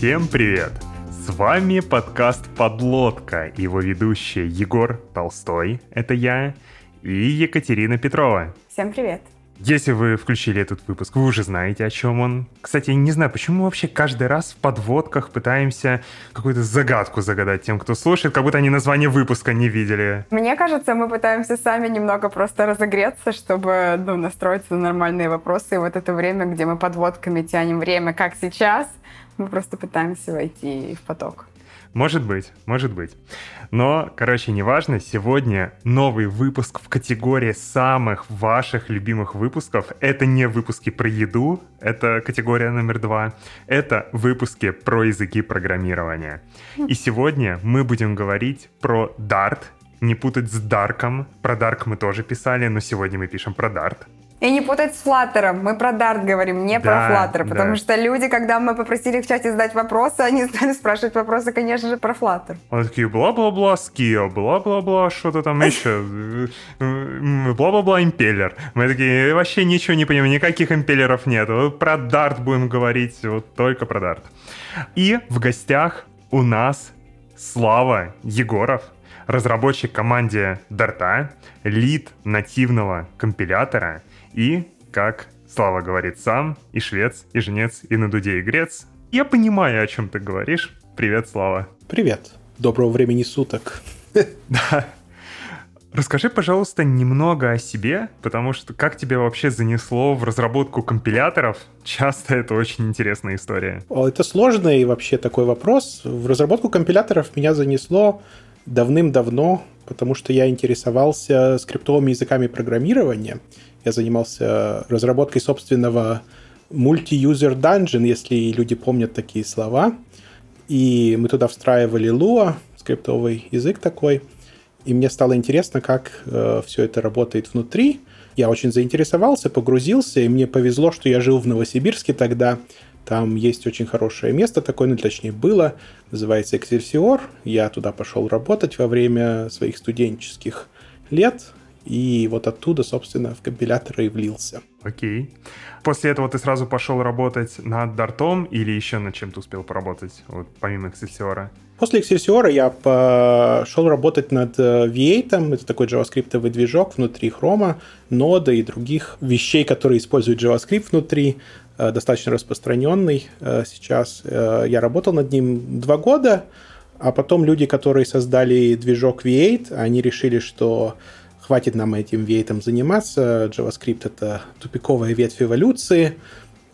Всем привет! С вами подкаст «Подлодка», его ведущие Егор Толстой, это я, и Екатерина Петрова. Всем привет! Если вы включили этот выпуск, вы уже знаете, о чем он. Кстати, не знаю, почему мы вообще каждый раз в подводках пытаемся какую-то загадку загадать тем, кто слушает, как будто они название выпуска не видели. Мне кажется, мы пытаемся сами немного просто разогреться, чтобы ну, настроиться на нормальные вопросы. И вот это время, где мы подводками тянем время, как сейчас, мы просто пытаемся войти в поток. Может быть, может быть. Но, короче, неважно, сегодня новый выпуск в категории самых ваших любимых выпусков. Это не выпуски про еду, это категория номер два. Это выпуски про языки программирования. И сегодня мы будем говорить про Dart, не путать с Дарком. Про Дарк мы тоже писали, но сегодня мы пишем про Dart. И не путать с Flutter. Мы про Dart говорим, не Да, про Flutter. Потому да. что люди, когда мы попросили их в чате задать вопросы, они стали спрашивать вопросы, конечно же, про Flutter. Он такие бла-бла-бла скио, бла-бла-бла, что-то там еще, бла-бла-бла импеллер. Мы такие, вообще ничего не понимаем, никаких импеллеров нет. Про Dart будем говорить, вот только про Dart. И в гостях у нас Слава Егоров, разработчик команде Дарта, лид нативного компилятора и, как Слава говорит сам, и швец, и женец, и на дуде и грец. Я понимаю, о чем ты говоришь. Привет, Слава. Привет. Доброго времени суток. Да. Расскажи, пожалуйста, немного о себе, потому что как тебя вообще занесло в разработку компиляторов? Часто это очень интересная история. Это сложный вообще такой вопрос. В разработку компиляторов меня занесло давным-давно, потому что я интересовался скриптовыми языками программирования. Я занимался разработкой собственного multi-user dungeon, если люди помнят такие слова. И мы туда встраивали Lua, скриптовый язык такой. И мне стало интересно, как все это работает внутри. Я очень заинтересовался, погрузился, и мне повезло, что я жил в Новосибирске тогда. Там есть очень хорошее место такое, ну, точнее, было, называется Excelsior. Я туда пошел работать во время своих студенческих лет, и вот оттуда, собственно, в компилятор и влился. Окей. После этого ты сразу пошел работать над Дартом или еще над чем-то успел поработать, вот, помимо Excelsior? После Excelsior я пошел работать над э, V8, это такой JavaScript движок внутри Chrome, нода и других вещей, которые используют JavaScript внутри, э, достаточно распространенный э, сейчас. Я работал над ним два года, а потом люди, которые создали движок V8, они решили, что хватит нам этим V8 заниматься, JavaScript — это тупиковая ветвь эволюции,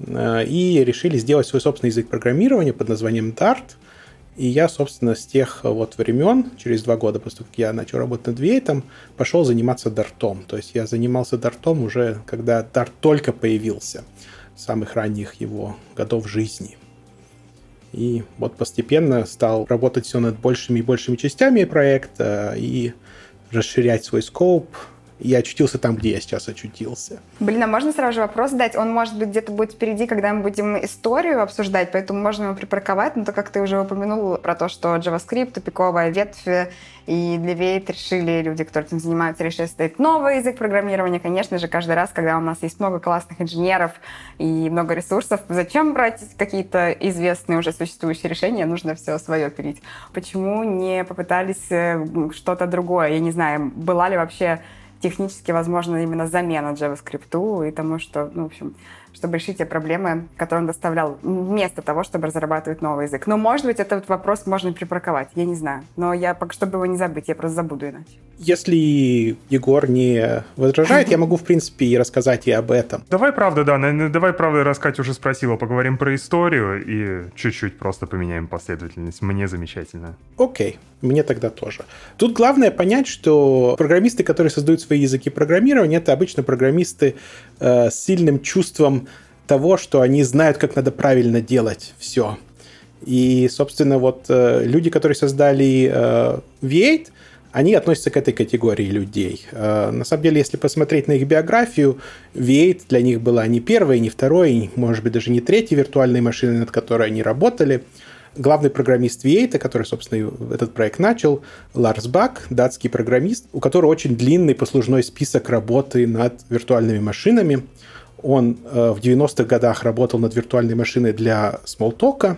э, и решили сделать свой собственный язык программирования под названием Dart — и я, собственно, с тех вот времен, через два года после того, как я начал работать над Вейтом, пошел заниматься дартом. То есть я занимался дартом уже, когда дарт только появился, с самых ранних его годов жизни. И вот постепенно стал работать все над большими и большими частями проекта и расширять свой скоп, и очутился там, где я сейчас очутился. Блин, а можно сразу же вопрос задать? Он, может быть, где-то будет впереди, когда мы будем историю обсуждать, поэтому можно его припарковать, но то, как ты уже упомянул про то, что JavaScript, тупиковая ветвь, и для Вейт решили люди, которые этим занимаются, решили создать новый язык программирования. Конечно же, каждый раз, когда у нас есть много классных инженеров и много ресурсов, зачем брать какие-то известные уже существующие решения? Нужно все свое пилить. Почему не попытались э, что-то другое? Я не знаю, была ли вообще технически возможно именно замена JavaScript и тому, что, ну, в общем, чтобы решить те проблемы, которые он доставлял, вместо того, чтобы разрабатывать новый язык. Но, может быть, этот вопрос можно припарковать, я не знаю. Но я, пока чтобы его не забыть, я просто забуду иначе. Если Егор не возражает, я могу, в принципе, и рассказать и об этом. Давай, правда, да, давай, правда, раз Катя уже спросила, поговорим про историю и чуть-чуть просто поменяем последовательность. Мне замечательно. Окей, мне тогда тоже. Тут главное понять, что программисты, которые создают свои языки программирования, это обычно программисты э, с сильным чувством того, что они знают, как надо правильно делать все. И, собственно, вот э, люди, которые создали э, V8, они относятся к этой категории людей. Э, на самом деле, если посмотреть на их биографию, V8 для них была не первой, не второй, и, может быть, даже не третьей виртуальной машиной, над которой они работали. Главный программист V8, который, собственно, этот проект начал, Ларс Бак, датский программист, у которого очень длинный послужной список работы над виртуальными машинами. Он э, в 90-х годах работал над виртуальной машиной для Smalltalk,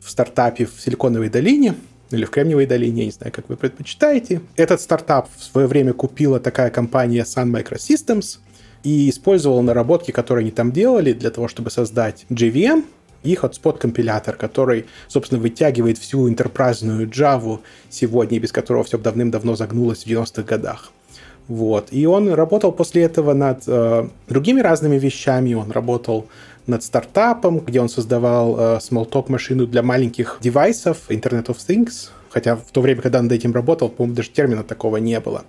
в стартапе в Силиконовой долине, или в Кремниевой долине, я не знаю, как вы предпочитаете. Этот стартап в свое время купила такая компания Sun Microsystems и использовала наработки, которые они там делали для того, чтобы создать JVM, и hotspot-компилятор, который, собственно, вытягивает всю интерпрайзную Java сегодня, без которого все давным-давно загнулось в 90-х годах. Вот. И он работал после этого над э, другими разными вещами. Он работал над стартапом, где он создавал э, Smalltalk машину для маленьких девайсов, Internet of Things. Хотя в то время, когда он над этим работал, по-моему, даже термина такого не было.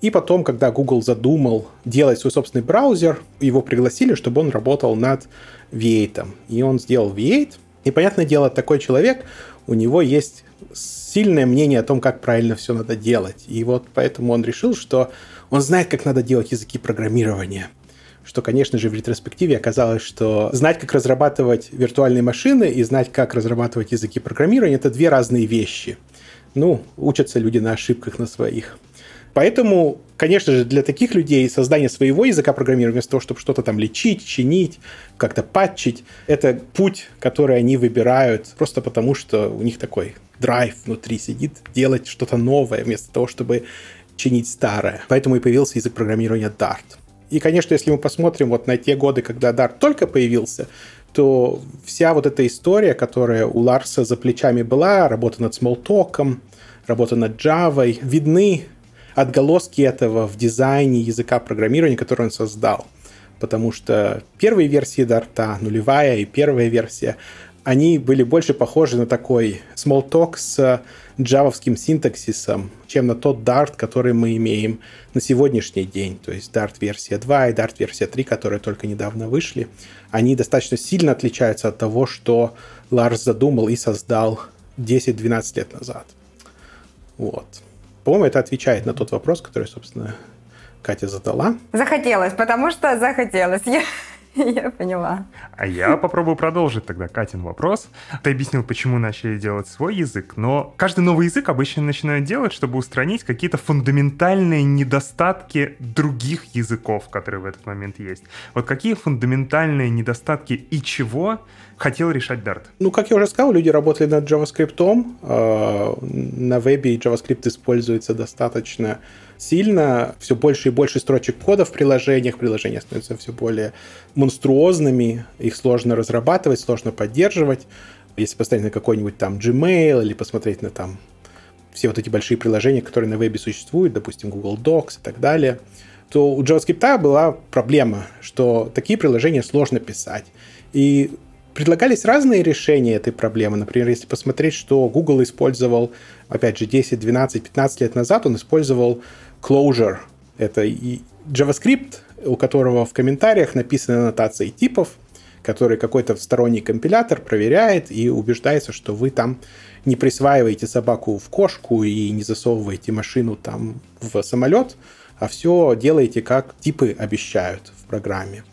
И потом, когда Google задумал делать свой собственный браузер, его пригласили, чтобы он работал над V8. И он сделал V8. И, понятное дело, такой человек, у него есть сильное мнение о том, как правильно все надо делать. И вот поэтому он решил, что он знает, как надо делать языки программирования. Что, конечно же, в ретроспективе оказалось, что знать, как разрабатывать виртуальные машины и знать, как разрабатывать языки программирования, это две разные вещи. Ну, учатся люди на ошибках на своих. Поэтому, конечно же, для таких людей создание своего языка программирования, вместо того, чтобы что-то там лечить, чинить, как-то патчить, это путь, который они выбирают просто потому, что у них такой драйв внутри сидит, делать что-то новое, вместо того, чтобы чинить старое. Поэтому и появился язык программирования Dart. И, конечно, если мы посмотрим вот на те годы, когда Dart только появился, то вся вот эта история, которая у Ларса за плечами была, работа над Smalltalk, работа над Java, видны отголоски этого в дизайне языка программирования, который он создал. Потому что первые версии Дарта, нулевая и первая версия, они были больше похожи на такой Smalltalk с джавовским синтаксисом, чем на тот Dart, который мы имеем на сегодняшний день. То есть Dart версия 2 и Dart версия 3, которые только недавно вышли, они достаточно сильно отличаются от того, что Ларс задумал и создал 10-12 лет назад. Вот. По-моему, это отвечает на тот вопрос, который, собственно, Катя задала. Захотелось, потому что захотелось. Я, я поняла. А я попробую продолжить тогда Катин вопрос. Ты объяснил, почему начали делать свой язык, но каждый новый язык обычно начинают делать, чтобы устранить какие-то фундаментальные недостатки других языков, которые в этот момент есть. Вот какие фундаментальные недостатки и чего хотел решать Dart? Ну, как я уже сказал, люди работали над JavaScript. Э, на вебе JavaScript используется достаточно сильно. Все больше и больше строчек кода в приложениях. Приложения становятся все более монструозными. Их сложно разрабатывать, сложно поддерживать. Если посмотреть на какой-нибудь там Gmail или посмотреть на там все вот эти большие приложения, которые на вебе существуют, допустим, Google Docs и так далее, то у JavaScript была проблема, что такие приложения сложно писать. И Предлагались разные решения этой проблемы. Например, если посмотреть, что Google использовал, опять же, 10, 12, 15 лет назад, он использовал Clojure. Это и JavaScript, у которого в комментариях написаны аннотации типов, который какой-то сторонний компилятор проверяет и убеждается, что вы там не присваиваете собаку в кошку и не засовываете машину там в самолет, а все делаете, как типы обещают в программе.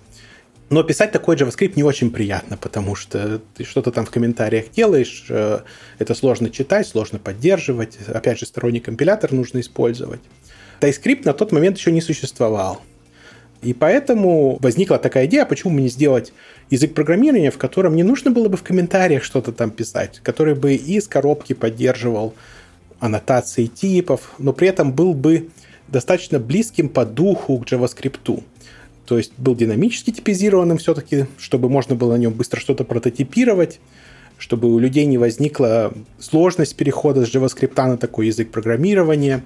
Но писать такой JavaScript не очень приятно, потому что ты что-то там в комментариях делаешь, э, это сложно читать, сложно поддерживать. Опять же, сторонний компилятор нужно использовать. TypeScript на тот момент еще не существовал. И поэтому возникла такая идея, почему бы не сделать язык программирования, в котором не нужно было бы в комментариях что-то там писать, который бы из коробки поддерживал аннотации типов, но при этом был бы достаточно близким по духу к JavaScript. То есть был динамически типизированным все-таки, чтобы можно было на нем быстро что-то прототипировать, чтобы у людей не возникла сложность перехода с JavaScript на такой язык программирования.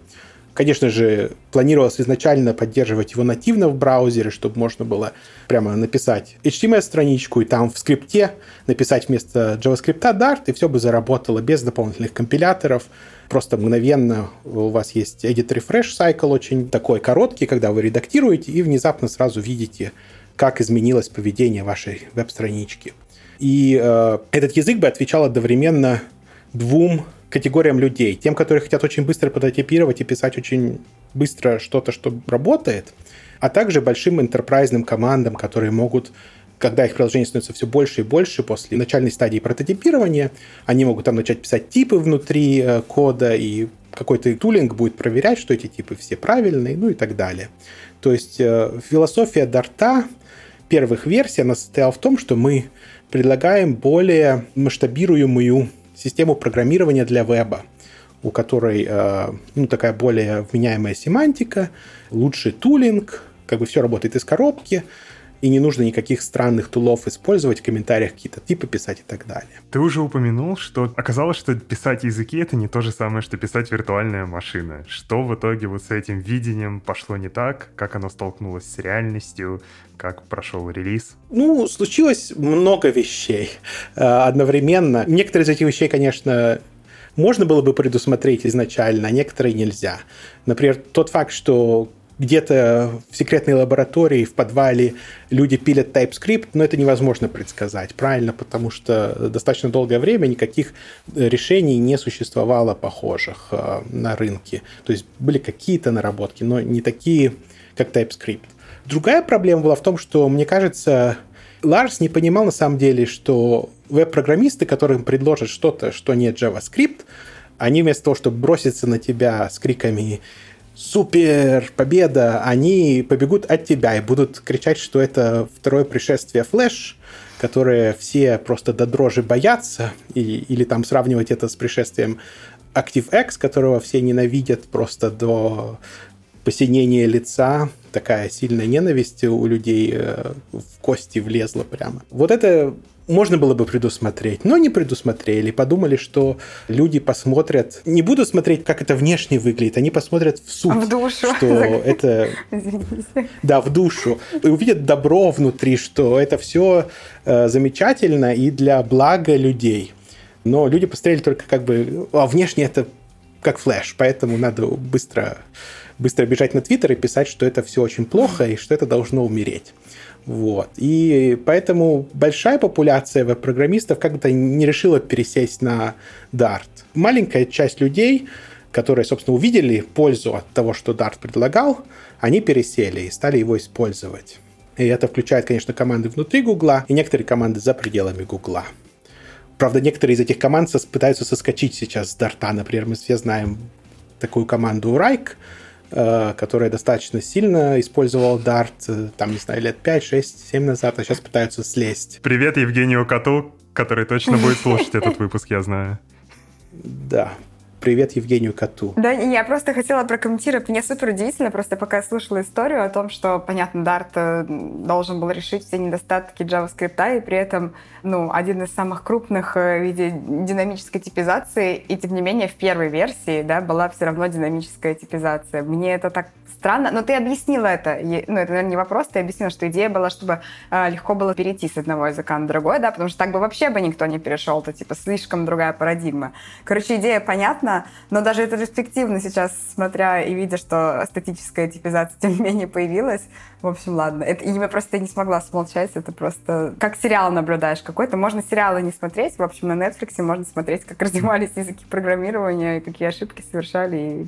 Конечно же, планировалось изначально поддерживать его нативно в браузере, чтобы можно было прямо написать HTML-страничку и там в скрипте написать вместо JavaScript Dart, и все бы заработало без дополнительных компиляторов, просто мгновенно у вас есть edit refresh cycle очень такой короткий, когда вы редактируете и внезапно сразу видите, как изменилось поведение вашей веб-странички. И э, этот язык бы отвечал одновременно двум категориям людей. Тем, которые хотят очень быстро прототипировать и писать очень быстро что-то, что работает, а также большим интерпрайзным командам, которые могут когда их приложение становится все больше и больше после начальной стадии прототипирования, они могут там начать писать типы внутри э, кода, и какой-то тулинг будет проверять, что эти типы все правильные, ну и так далее. То есть э, философия Дарта первых версий, она состояла в том, что мы предлагаем более масштабируемую систему программирования для веба, у которой э, ну, такая более вменяемая семантика, лучший тулинг, как бы все работает из коробки, и не нужно никаких странных тулов использовать, в комментариях какие-то типы писать и так далее. Ты уже упомянул, что оказалось, что писать языки — это не то же самое, что писать виртуальная машина. Что в итоге вот с этим видением пошло не так? Как оно столкнулось с реальностью? Как прошел релиз? Ну, случилось много вещей э, одновременно. Некоторые из этих вещей, конечно, можно было бы предусмотреть изначально, а некоторые нельзя. Например, тот факт, что где-то в секретной лаборатории, в подвале люди пилят TypeScript, но это невозможно предсказать, правильно, потому что достаточно долгое время никаких решений не существовало похожих э, на рынке. То есть были какие-то наработки, но не такие, как TypeScript. Другая проблема была в том, что, мне кажется, Ларс не понимал на самом деле, что веб-программисты, которым предложат что-то, что не JavaScript, они вместо того, чтобы броситься на тебя с криками супер, победа, они побегут от тебя и будут кричать, что это второе пришествие Флэш, которое все просто до дрожи боятся, и, или там сравнивать это с пришествием ActiveX, которого все ненавидят просто до посинения лица, такая сильная ненависть у людей э, в кости влезла прямо. Вот это можно было бы предусмотреть, но не предусмотрели. Подумали, что люди посмотрят, не будут смотреть, как это внешне выглядит, они посмотрят в суть. В душу. Что это... Извините. Да, в душу. И увидят добро внутри, что это все э, замечательно и для блага людей. Но люди посмотрели только как бы... А внешне это как флеш, поэтому надо быстро, быстро бежать на Твиттер и писать, что это все очень плохо и что это должно умереть. Вот. И поэтому большая популяция веб-программистов как-то не решила пересесть на Dart. Маленькая часть людей, которые, собственно, увидели пользу от того, что Dart предлагал, они пересели и стали его использовать. И это включает, конечно, команды внутри Гугла и некоторые команды за пределами Гугла. Правда, некоторые из этих команд пытаются соскочить сейчас с Дарта. Например, мы все знаем такую команду Райк, которая достаточно сильно использовала Dart, э, там, не знаю, лет 5, 6, 7 назад, а сейчас пытаются слезть. Привет Евгению Коту, который точно будет слушать этот выпуск, я знаю. Да, Привет Евгению Коту. Да, я просто хотела прокомментировать. Мне супер удивительно, просто пока я слушала историю о том, что, понятно, Dart э, должен был решить все недостатки JavaScript, и при этом, ну, один из самых крупных в виде динамической типизации, и тем не менее в первой версии, да, была все равно динамическая типизация. Мне это так странно, но ты объяснила это. Ну, это, наверное, не вопрос, ты объяснила, что идея была, чтобы э, легко было перейти с одного языка на другой, да, потому что так бы вообще бы никто не перешел, это, типа, слишком другая парадигма. Короче, идея понятна, но даже это ретроспективно сейчас, смотря и видя, что статическая типизация, тем не менее, появилась, в общем, ладно. Это, я просто не смогла смолчать, это просто как сериал наблюдаешь какой-то. Можно сериалы не смотреть, в общем, на Netflix можно смотреть, как развивались языки программирования, какие ошибки совершали, и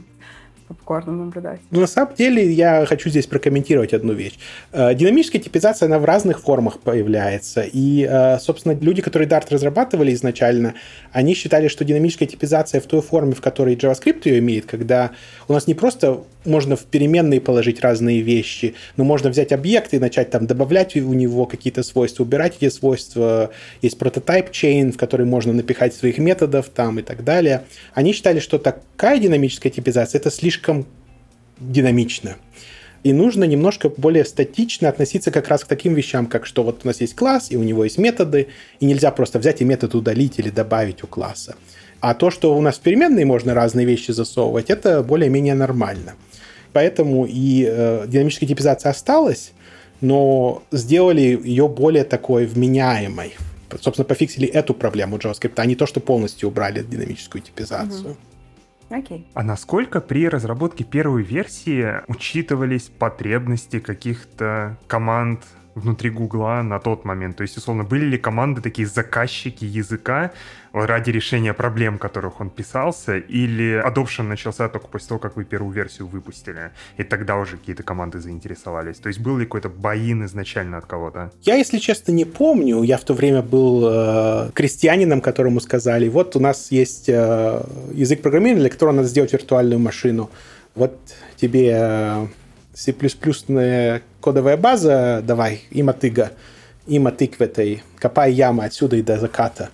попкорном наблюдать. Ну, на самом деле, я хочу здесь прокомментировать одну вещь. Э, динамическая типизация, она в разных формах появляется. И, э, собственно, люди, которые Dart разрабатывали изначально, они считали, что динамическая типизация в той форме, в которой JavaScript ее имеет, когда у нас не просто можно в переменные положить разные вещи, но можно взять объект и начать там добавлять у него какие-то свойства, убирать эти свойства. Есть прототип chain, в который можно напихать своих методов там и так далее. Они считали, что такая динамическая типизация это слишком динамично. И нужно немножко более статично относиться как раз к таким вещам, как что вот у нас есть класс, и у него есть методы, и нельзя просто взять и метод удалить или добавить у класса. А то, что у нас в переменные можно разные вещи засовывать, это более-менее нормально. Поэтому и э, динамическая типизация осталась, но сделали ее более такой вменяемой. Собственно, пофиксили эту проблему JavaScript, а не то, что полностью убрали динамическую типизацию. Окей. А насколько при разработке первой версии учитывались потребности каких-то команд внутри Гугла на тот момент? То есть, условно, были ли команды такие заказчики языка ради решения проблем, которых он писался, или adoption начался только после того, как вы первую версию выпустили, и тогда уже какие-то команды заинтересовались? То есть был ли какой-то боин изначально от кого-то? Я, если честно, не помню. Я в то время был э, крестьянином, которому сказали, вот у нас есть э, язык программирования, для которого надо сделать виртуальную машину. Вот тебе э, C++ кодовая база, давай, има тыга, има тыкветой, копай ямы отсюда и до заката.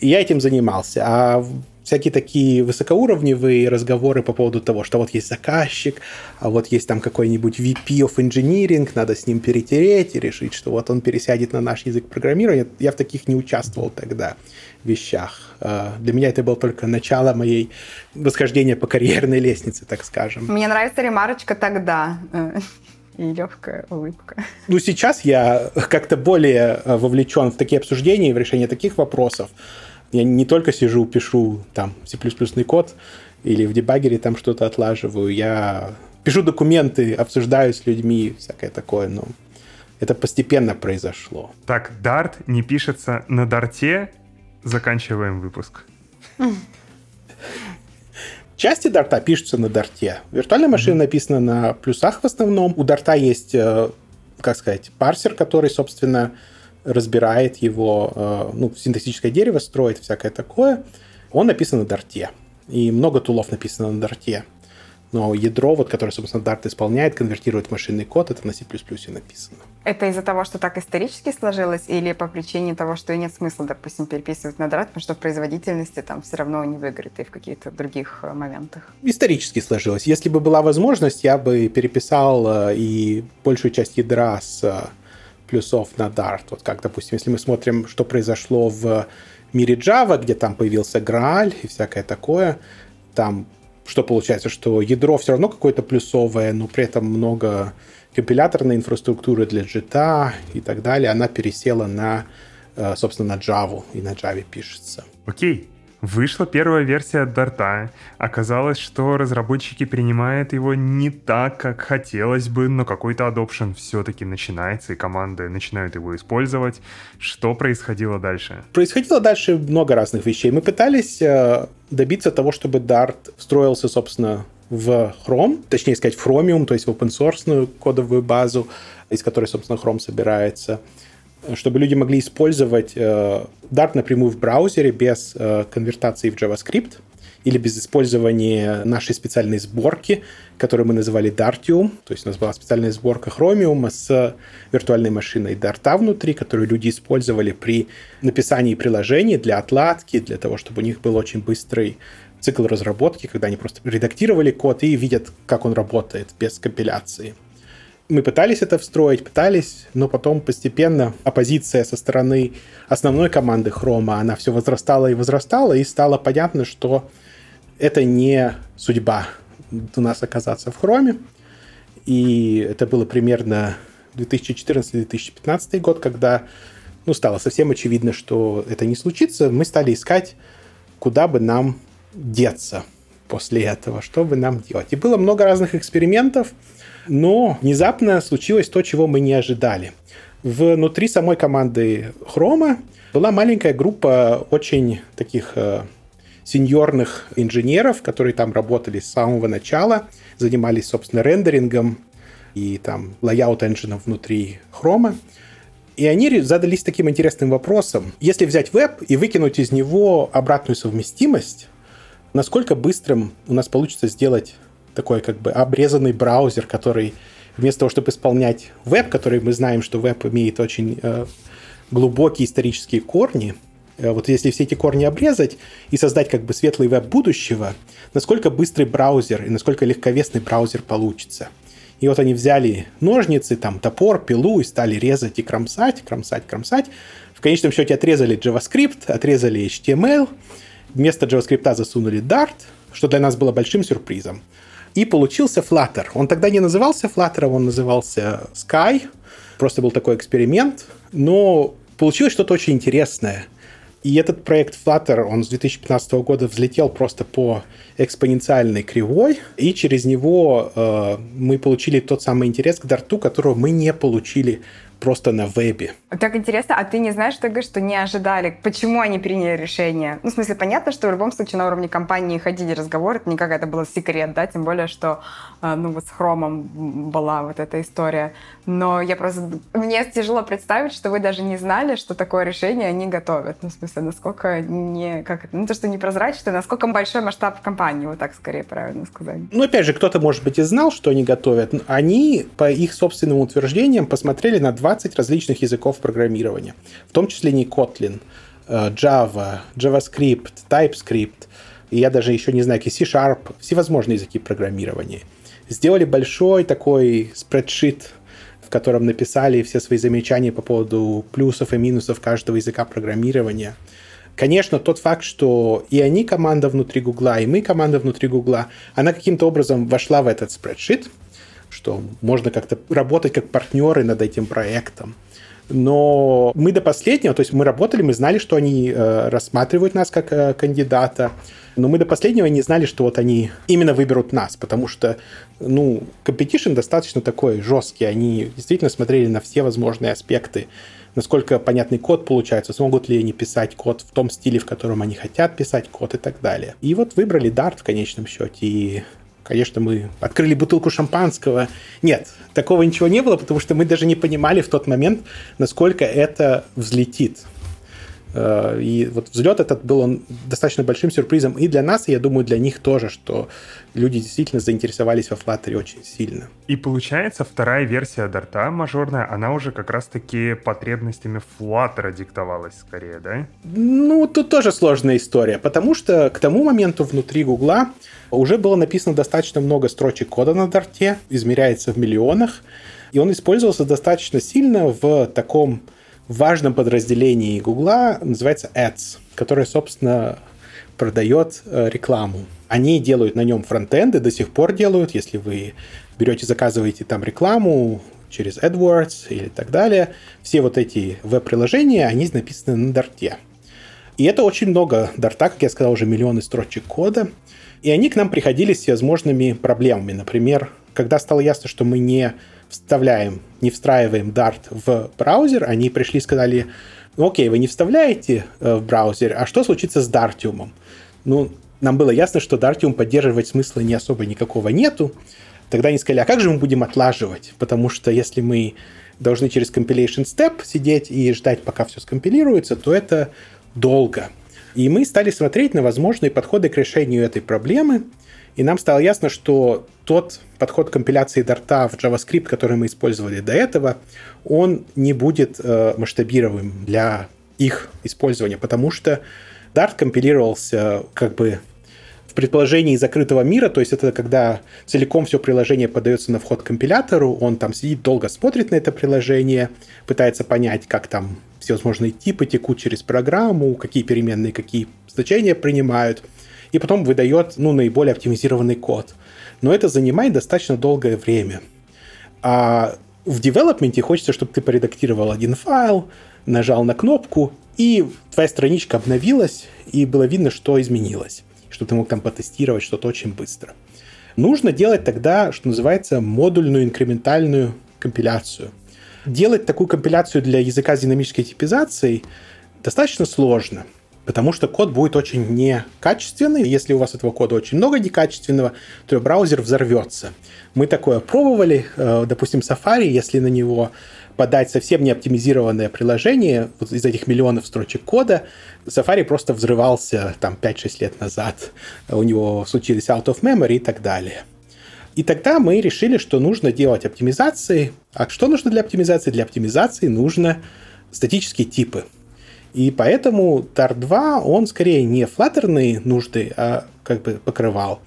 Я этим занимался. А всякие такие высокоуровневые разговоры по поводу того, что вот есть заказчик, а вот есть там какой-нибудь VP of Engineering, надо с ним перетереть и решить, что вот он пересядет на наш язык программирования. Я в таких не участвовал тогда вещах. А, для меня это было только начало моей восхождения по карьерной лестнице, так скажем. Мне нравится ремарочка тогда и легкая улыбка. Ну, сейчас я как-то более э, вовлечен в такие обсуждения и в решение таких вопросов. Я не только сижу, пишу там C++ код или в дебагере там что-то отлаживаю, я пишу документы, обсуждаю с людьми, всякое такое, но это постепенно произошло. Так, Dart не пишется на дарте, заканчиваем выпуск. Части дарта пишутся на дарте. Виртуальная машина написана на плюсах в основном. У дарта есть, э, как сказать, парсер, который, собственно, разбирает его, э, ну, синтаксическое дерево строит, всякое такое. Он написан на Дарте. И много тулов написано на Дарте. Но ядро, вот, которое, собственно, Dart исполняет, конвертирует машинный код, это на C++ написано. Это из-за того, что так исторически сложилось, или по причине того, что нет смысла, допустим, переписывать на Dart, потому что в производительности там все равно не выиграет и в каких-то других э, моментах? Исторически сложилось. Если бы была возможность, я бы переписал э, и большую часть ядра с плюсов на Dart. Вот как, допустим, если мы смотрим, что произошло в мире Java, где там появился Graal и всякое такое, там что получается, что ядро все равно какое-то плюсовое, но при этом много компиляторной инфраструктуры для JIT и так далее, она пересела на, э, собственно, на Java, и на Java пишется. Окей, Вышла первая версия Дарта. Оказалось, что разработчики принимают его не так, как хотелось бы, но какой-то adoption все-таки начинается, и команды начинают его использовать. Что происходило дальше? Происходило дальше много разных вещей. Мы пытались э, добиться того, чтобы Dart встроился, собственно, в Chrome, точнее сказать, в Chromium, то есть в open source кодовую базу, из которой, собственно, Chrome собирается чтобы люди могли использовать э, Dart напрямую в браузере без э, конвертации в JavaScript или без использования нашей специальной сборки, которую мы называли Dartium. То есть у нас была специальная сборка Chromium с виртуальной машиной Dart внутри, которую люди использовали при написании приложений для отладки, для того, чтобы у них был очень быстрый цикл разработки, когда они просто редактировали код и видят, как он работает без компиляции мы пытались это встроить, пытались, но потом постепенно оппозиция со стороны основной команды Хрома, она все возрастала и возрастала, и стало понятно, что это не судьба у нас оказаться в Хроме. И это было примерно 2014-2015 год, когда ну, стало совсем очевидно, что это не случится. Мы стали искать, куда бы нам деться после этого, что бы нам делать. И было много разных экспериментов – но внезапно случилось то, чего мы не ожидали. Внутри самой команды Хрома была маленькая группа очень таких э, сеньорных инженеров, которые там работали с самого начала, занимались, собственно, рендерингом и там layout engine внутри хрома. И они задались таким интересным вопросом. Если взять веб и выкинуть из него обратную совместимость, насколько быстрым у нас получится сделать такой как бы обрезанный браузер, который вместо того, чтобы исполнять веб, который мы знаем, что веб имеет очень э, глубокие исторические корни, э, вот если все эти корни обрезать и создать как бы светлый веб будущего, насколько быстрый браузер и насколько легковесный браузер получится. И вот они взяли ножницы, там топор, пилу и стали резать и кромсать, кромсать, кромсать. В конечном счете отрезали JavaScript, отрезали HTML, вместо JavaScript засунули Dart, что для нас было большим сюрпризом. И получился Flutter. Он тогда не назывался Flutter, он назывался Sky. Просто был такой эксперимент. Но получилось что-то очень интересное. И этот проект Flutter, он с 2015 года взлетел просто по экспоненциальной кривой, и через него э, мы получили тот самый интерес к Дарту, которого мы не получили просто на вебе. Так интересно, а ты не знаешь, что, что не ожидали? Почему они приняли решение? Ну, в смысле, понятно, что в любом случае на уровне компании ходили разговоры, это не какая-то была секрет, да, тем более, что, ну, вот с Хромом была вот эта история. Но я просто... Мне тяжело представить, что вы даже не знали, что такое решение они готовят. Ну, в смысле, насколько не... Как это? Ну, то, что непрозрачно, насколько большой масштаб компании, вот так скорее правильно сказать. Ну, опять же, кто-то, может быть, и знал, что они готовят. Они, по их собственным утверждениям, посмотрели на два 20 различных языков программирования, в том числе не Kotlin. э, Java, JavaScript, TypeScript, и я даже еще не знаю, C-Sharp, всевозможные языки программирования. Сделали большой такой спредшит, в котором написали все свои замечания по поводу плюсов и минусов каждого языка программирования. Конечно, тот факт, что и они команда внутри Гугла, и мы команда внутри Гугла, она каким-то образом вошла в этот спредшит, что можно как-то работать как партнеры над этим проектом. Но мы до последнего, то есть мы работали, мы знали, что они э, рассматривают нас как э, кандидата, но мы до последнего не знали, что вот они именно выберут нас, потому что, ну, competition достаточно такой жесткий, они действительно смотрели на все возможные аспекты, насколько понятный код получается, смогут ли они писать код в том стиле, в котором они хотят писать код и так далее. И вот выбрали Dart в конечном счете, и Конечно, мы открыли бутылку шампанского. Нет, такого ничего не было, потому что мы даже не понимали в тот момент, насколько это взлетит. Э, и вот взлет этот был он достаточно большим сюрпризом и для нас, и я думаю, для них тоже, что люди действительно заинтересовались во Flutter очень сильно. И получается, вторая версия Дарта мажорная, она уже как раз-таки потребностями Flutter диктовалась скорее, да? Ну, тут тоже сложная история, потому что к тому моменту внутри Гугла уже было написано достаточно много строчек кода на Дарте, измеряется в миллионах, и он использовался достаточно сильно в таком важном подразделении Гугла, называется Ads, которое, собственно, продает э, рекламу. Они делают на нем фронтенды, до сих пор делают, если вы берете, заказываете там рекламу через AdWords или так далее. Все вот эти веб-приложения, они написаны на Дарте. И это очень много Дарта, как я сказал, уже миллионы строчек кода. И они к нам приходили с всевозможными проблемами. Например, когда стало ясно, что мы не вставляем, не встраиваем Dart в браузер, они пришли и сказали, ну окей, вы не вставляете э, в браузер, а что случится с Dartium? Ну, нам было ясно, что Dartium поддерживать смысла не особо никакого нету. Тогда они сказали, а как же мы будем отлаживать? Потому что если мы должны через compilation step сидеть и ждать, пока все скомпилируется, то это долго. И мы стали смотреть на возможные подходы к решению этой проблемы, и нам стало ясно, что тот подход компиляции Дарта в JavaScript, который мы использовали до этого, он не будет э, масштабируемым для их использования, потому что Dart компилировался как бы в предположении закрытого мира, то есть это когда целиком все приложение подается на вход компилятору, он там сидит, долго смотрит на это приложение, пытается понять, как там всевозможные типы текут через программу, какие переменные, какие значения принимают, и потом выдает ну, наиболее оптимизированный код. Но это занимает достаточно долгое время. А в девелопменте хочется, чтобы ты поредактировал один файл, нажал на кнопку, и твоя страничка обновилась, и было видно, что изменилось. Чтобы ты мог там потестировать что-то очень быстро. Нужно делать тогда, что называется, модульную инкрементальную компиляцию. Делать такую компиляцию для языка с динамической типизацией достаточно сложно – Потому что код будет очень некачественный. Если у вас этого кода очень много некачественного, то браузер взорвется. Мы такое пробовали. Э, допустим, Safari, если на него подать совсем не оптимизированное приложение вот из этих миллионов строчек кода, Safari просто взрывался там 5-6 лет назад. У него случились out of memory и так далее. И тогда мы решили, что нужно делать оптимизации. А что нужно для оптимизации? Для оптимизации нужно статические типы. И поэтому Tar 2, он скорее не флаттерные нужды, а как бы покрывал,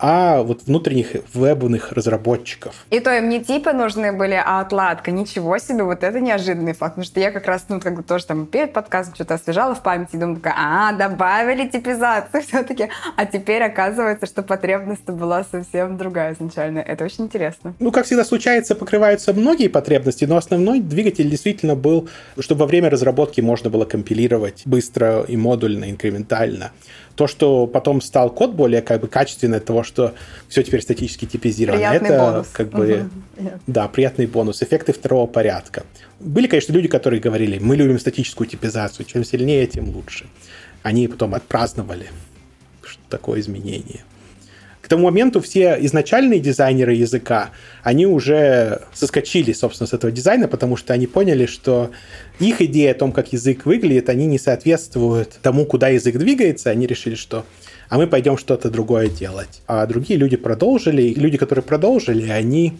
а вот внутренних вебных разработчиков. И то им не типы нужны были, а отладка. Ничего себе, вот это неожиданный факт. Потому что я как раз, ну, как бы тоже там перед подкастом что-то освежала в памяти и думаю, такая, а, добавили типизацию все-таки. А теперь оказывается, что потребность была совсем другая изначально. Это очень интересно. Ну, как всегда случается, покрываются многие потребности, но основной двигатель действительно был, чтобы во время разработки можно было компилировать быстро и модульно, инкрементально. То, что потом стал код более как бы качественный от того, что все теперь статически типизировано, приятный это бонус. как бы угу. да, приятный бонус, эффекты второго порядка. Были, конечно, люди, которые говорили, мы любим статическую типизацию, чем сильнее, тем лучше. Они потом отпраздновали такое изменение тому моменту все изначальные дизайнеры языка, они уже соскочили, собственно, с этого дизайна, потому что они поняли, что их идея о том, как язык выглядит, они не соответствуют тому, куда язык двигается. Они решили, что а мы пойдем что-то другое делать. А другие люди продолжили, и люди, которые продолжили, они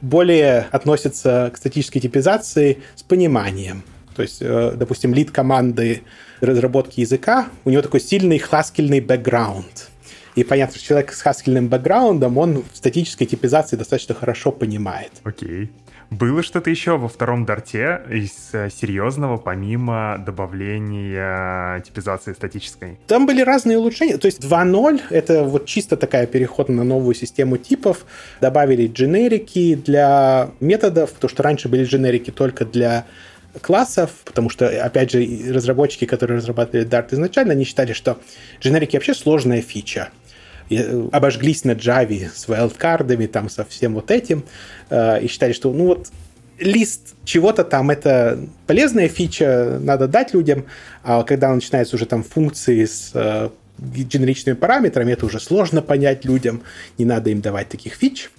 более относятся к статической типизации с пониманием. То есть, э, допустим, лид команды разработки языка, у него такой сильный хаскельный бэкграунд. И понятно, что человек с хаскельным бэкграундом, он в статической типизации достаточно хорошо понимает. Окей. Было что-то еще во втором дарте из э, серьезного, помимо добавления типизации статической? Там были разные улучшения. То есть 2.0 — это вот чисто такая переход на новую систему типов. Добавили дженерики для методов, потому что раньше были дженерики только для классов, потому что, опять же, разработчики, которые разрабатывали Dart изначально, они считали, что дженерики вообще сложная фича. Э, обожглись на Java с вайлдкардами, там, со всем вот этим, э, и считали, что, ну вот, лист чего-то там это полезная фича, надо дать людям, а когда начинается уже там функции с э, генеричными параметрами, это уже сложно понять людям, не надо им давать таких фич.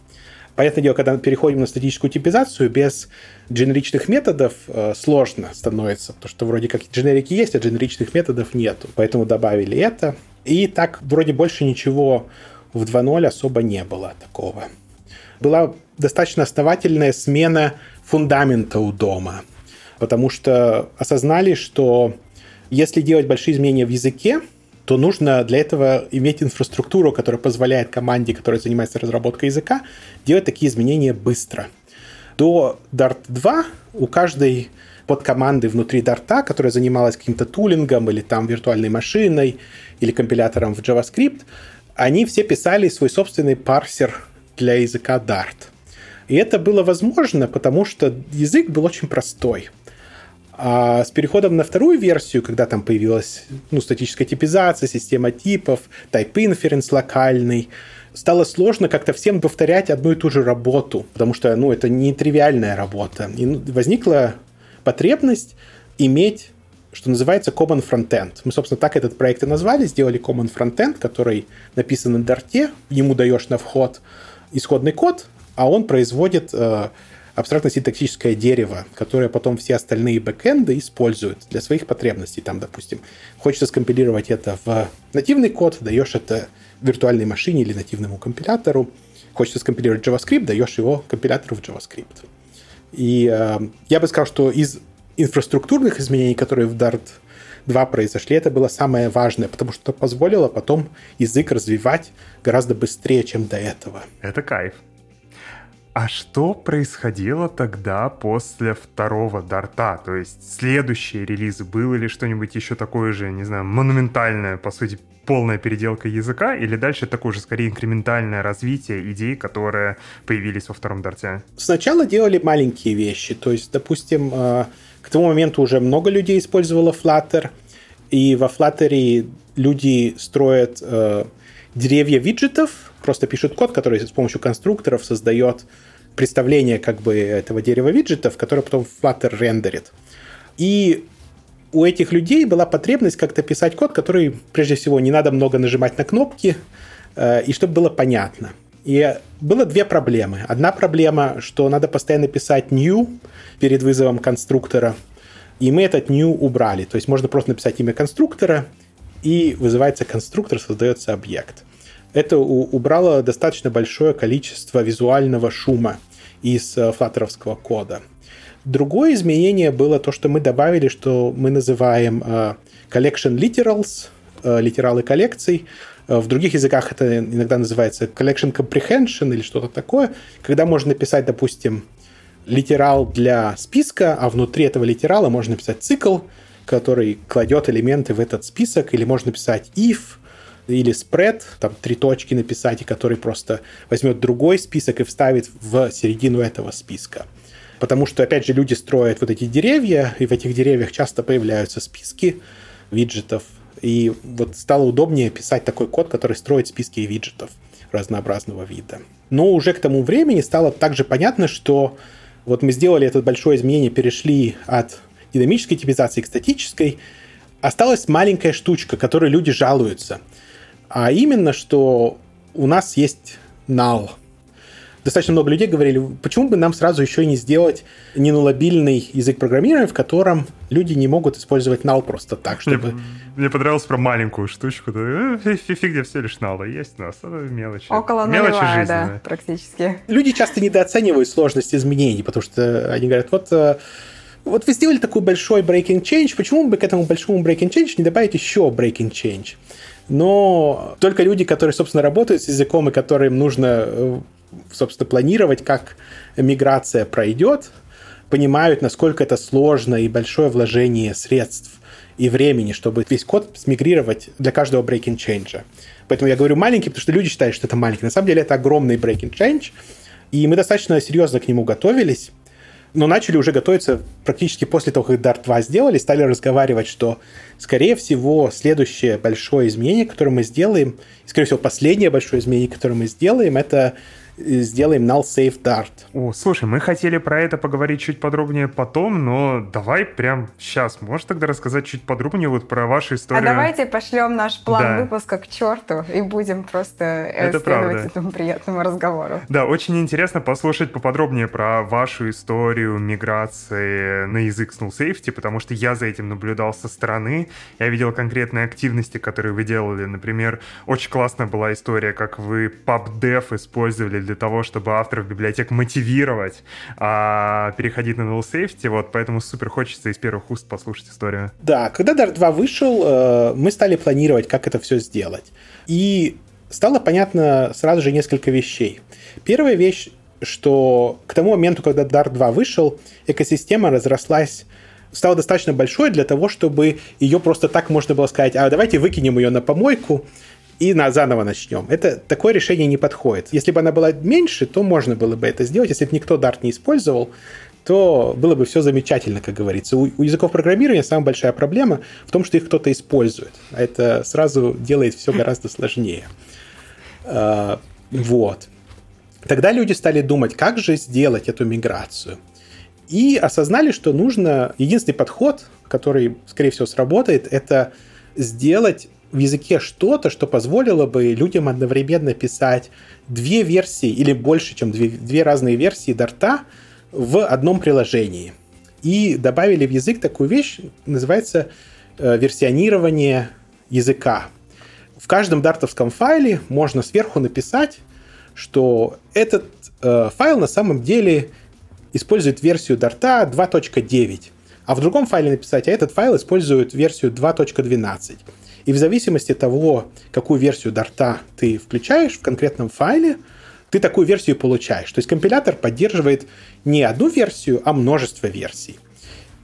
Понятное дело, когда мы переходим на статическую типизацию, без дженеричных методов э, сложно становится, потому что вроде как дженерики есть, а дженеричных методов нету. Поэтому добавили это. И так вроде больше ничего в 2.0 особо не было такого. Была достаточно основательная смена фундамента у дома, потому что осознали, что если делать большие изменения в языке, то нужно для этого иметь инфраструктуру, которая позволяет команде, которая занимается разработкой языка, делать такие изменения быстро. До Dart 2 у каждой под команды внутри Дарта, которая занималась каким-то тулингом или там виртуальной машиной или компилятором в JavaScript, они все писали свой собственный парсер для языка Dart. И это было возможно, потому что язык был очень простой. А с переходом на вторую версию, когда там появилась ну, статическая типизация, система типов, type inference локальный, стало сложно как-то всем повторять одну и ту же работу, потому что ну, это не тривиальная работа. И возникла потребность иметь что называется Common Frontend. Мы, собственно, так этот проект и назвали, сделали Common Frontend, который написан на Дарте, ему даешь на вход исходный код, а он производит э, абстрактно-синтаксическое дерево, которое потом все остальные бэкэнды используют для своих потребностей. Там, допустим, хочется скомпилировать это в нативный код, даешь это виртуальной машине или нативному компилятору. Хочется скомпилировать JavaScript, даешь его компилятору в JavaScript. И э, я бы сказал, что из инфраструктурных изменений, которые в Dart 2 произошли, это было самое важное, потому что позволило потом язык развивать гораздо быстрее, чем до этого. Это кайф. А что происходило тогда после второго дарта? То есть следующие релизы, было ли что-нибудь еще такое же, не знаю, монументальное, по сути, полная переделка языка, или дальше такое же, скорее, инкрементальное развитие идей, которые появились во втором дарте? Сначала делали маленькие вещи, то есть, допустим, э, к тому моменту уже много людей использовало Flutter, и во Flutter люди строят э, деревья виджетов, просто пишут код, который с помощью конструкторов создает представление как бы этого дерева виджетов, которое потом Flutter рендерит. И у этих людей была потребность как-то писать код, который, прежде всего, не надо много нажимать на кнопки, э, и чтобы было понятно. И было две проблемы. Одна проблема, что надо постоянно писать new перед вызовом конструктора, и мы этот new убрали. То есть можно просто написать имя конструктора, и вызывается конструктор, создается объект. Это убрало достаточно большое количество визуального шума из э, флаттеровского кода. Другое изменение было то, что мы добавили, что мы называем э, collection literals, э, литералы коллекций. В других языках это иногда называется collection comprehension или что-то такое, когда можно написать, допустим, литерал для списка, а внутри этого литерала можно написать цикл, который кладет элементы в этот список, или можно написать if, или spread, там три точки написать, и который просто возьмет другой список и вставит в середину этого списка. Потому что, опять же, люди строят вот эти деревья, и в этих деревьях часто появляются списки виджетов. И вот стало удобнее писать такой код, который строит списки виджетов разнообразного вида. Но уже к тому времени стало также понятно, что вот мы сделали это большое изменение, перешли от динамической типизации к статической, осталась маленькая штучка, которой люди жалуются – а именно, что у нас есть null. Достаточно много людей говорили, почему бы нам сразу еще и не сделать ненулабильный язык программирования, в котором люди не могут использовать null просто так, чтобы... Мне, мне понравилось про маленькую штучку. Да, э, фигня все лишь null есть у нас, это мелочи. Около мелочи нулевая, да, практически. Люди часто недооценивают сложность изменений, потому что они говорят, вот э, вот вы сделали такой большой breaking change, почему бы к этому большому breaking change не добавить еще breaking change? Но только люди, которые, собственно, работают с языком и которым нужно, э, собственно, планировать, как миграция пройдет, понимают, насколько это сложно и большое вложение средств и времени, чтобы весь код смигрировать для каждого breaking change. Поэтому я говорю маленький, потому что люди считают, что это маленький. На самом деле это огромный breaking change, и мы достаточно серьезно к нему готовились но начали уже готовиться практически после того, как Dart 2 сделали, стали разговаривать, что, скорее всего, следующее большое изменение, которое мы сделаем, скорее всего, последнее большое изменение, которое мы сделаем, это сделаем null save dart. О, слушай, мы хотели про это поговорить чуть подробнее потом, но давай прям сейчас. Можешь тогда рассказать чуть подробнее вот про вашу историю? А давайте пошлем наш план да. выпуска к черту и будем просто это следовать правда. этому приятному разговору. Да, очень интересно послушать поподробнее про вашу историю миграции на язык с null safety, потому что я за этим наблюдал со стороны. Я видел конкретные активности, которые вы делали. Например, очень классная была история, как вы PubDev использовали для того, чтобы авторов библиотек мотивировать а, переходить на null safety, вот, поэтому супер хочется из первых уст послушать историю. Да, когда Dart 2 вышел, э, мы стали планировать, как это все сделать. И стало понятно сразу же несколько вещей. Первая вещь, что к тому моменту, когда Dart 2 вышел, экосистема разрослась стала достаточно большой для того, чтобы ее просто так можно было сказать, а давайте выкинем ее на помойку, и на, заново начнем. Это такое решение не подходит. Если бы она была меньше, то можно было бы это сделать. Если бы никто Dart не использовал, то было бы все замечательно, как говорится. У, у языков программирования самая большая проблема в том, что их кто-то использует. А это сразу делает все гораздо сложнее. А, вот. Тогда люди стали думать, как же сделать эту миграцию. И осознали, что нужно... Единственный подход, который, скорее всего, сработает, это сделать в языке что-то, что позволило бы людям одновременно писать две версии или больше, чем две, две разные версии дарта в одном приложении. И добавили в язык такую вещь, называется э, версионирование языка. В каждом дартовском файле можно сверху написать, что этот э, файл на самом деле использует версию дарта 2.9, а в другом файле написать, а этот файл использует версию 2.12. И в зависимости от того, какую версию дарта ты включаешь в конкретном файле, ты такую версию получаешь. То есть компилятор поддерживает не одну версию, а множество версий.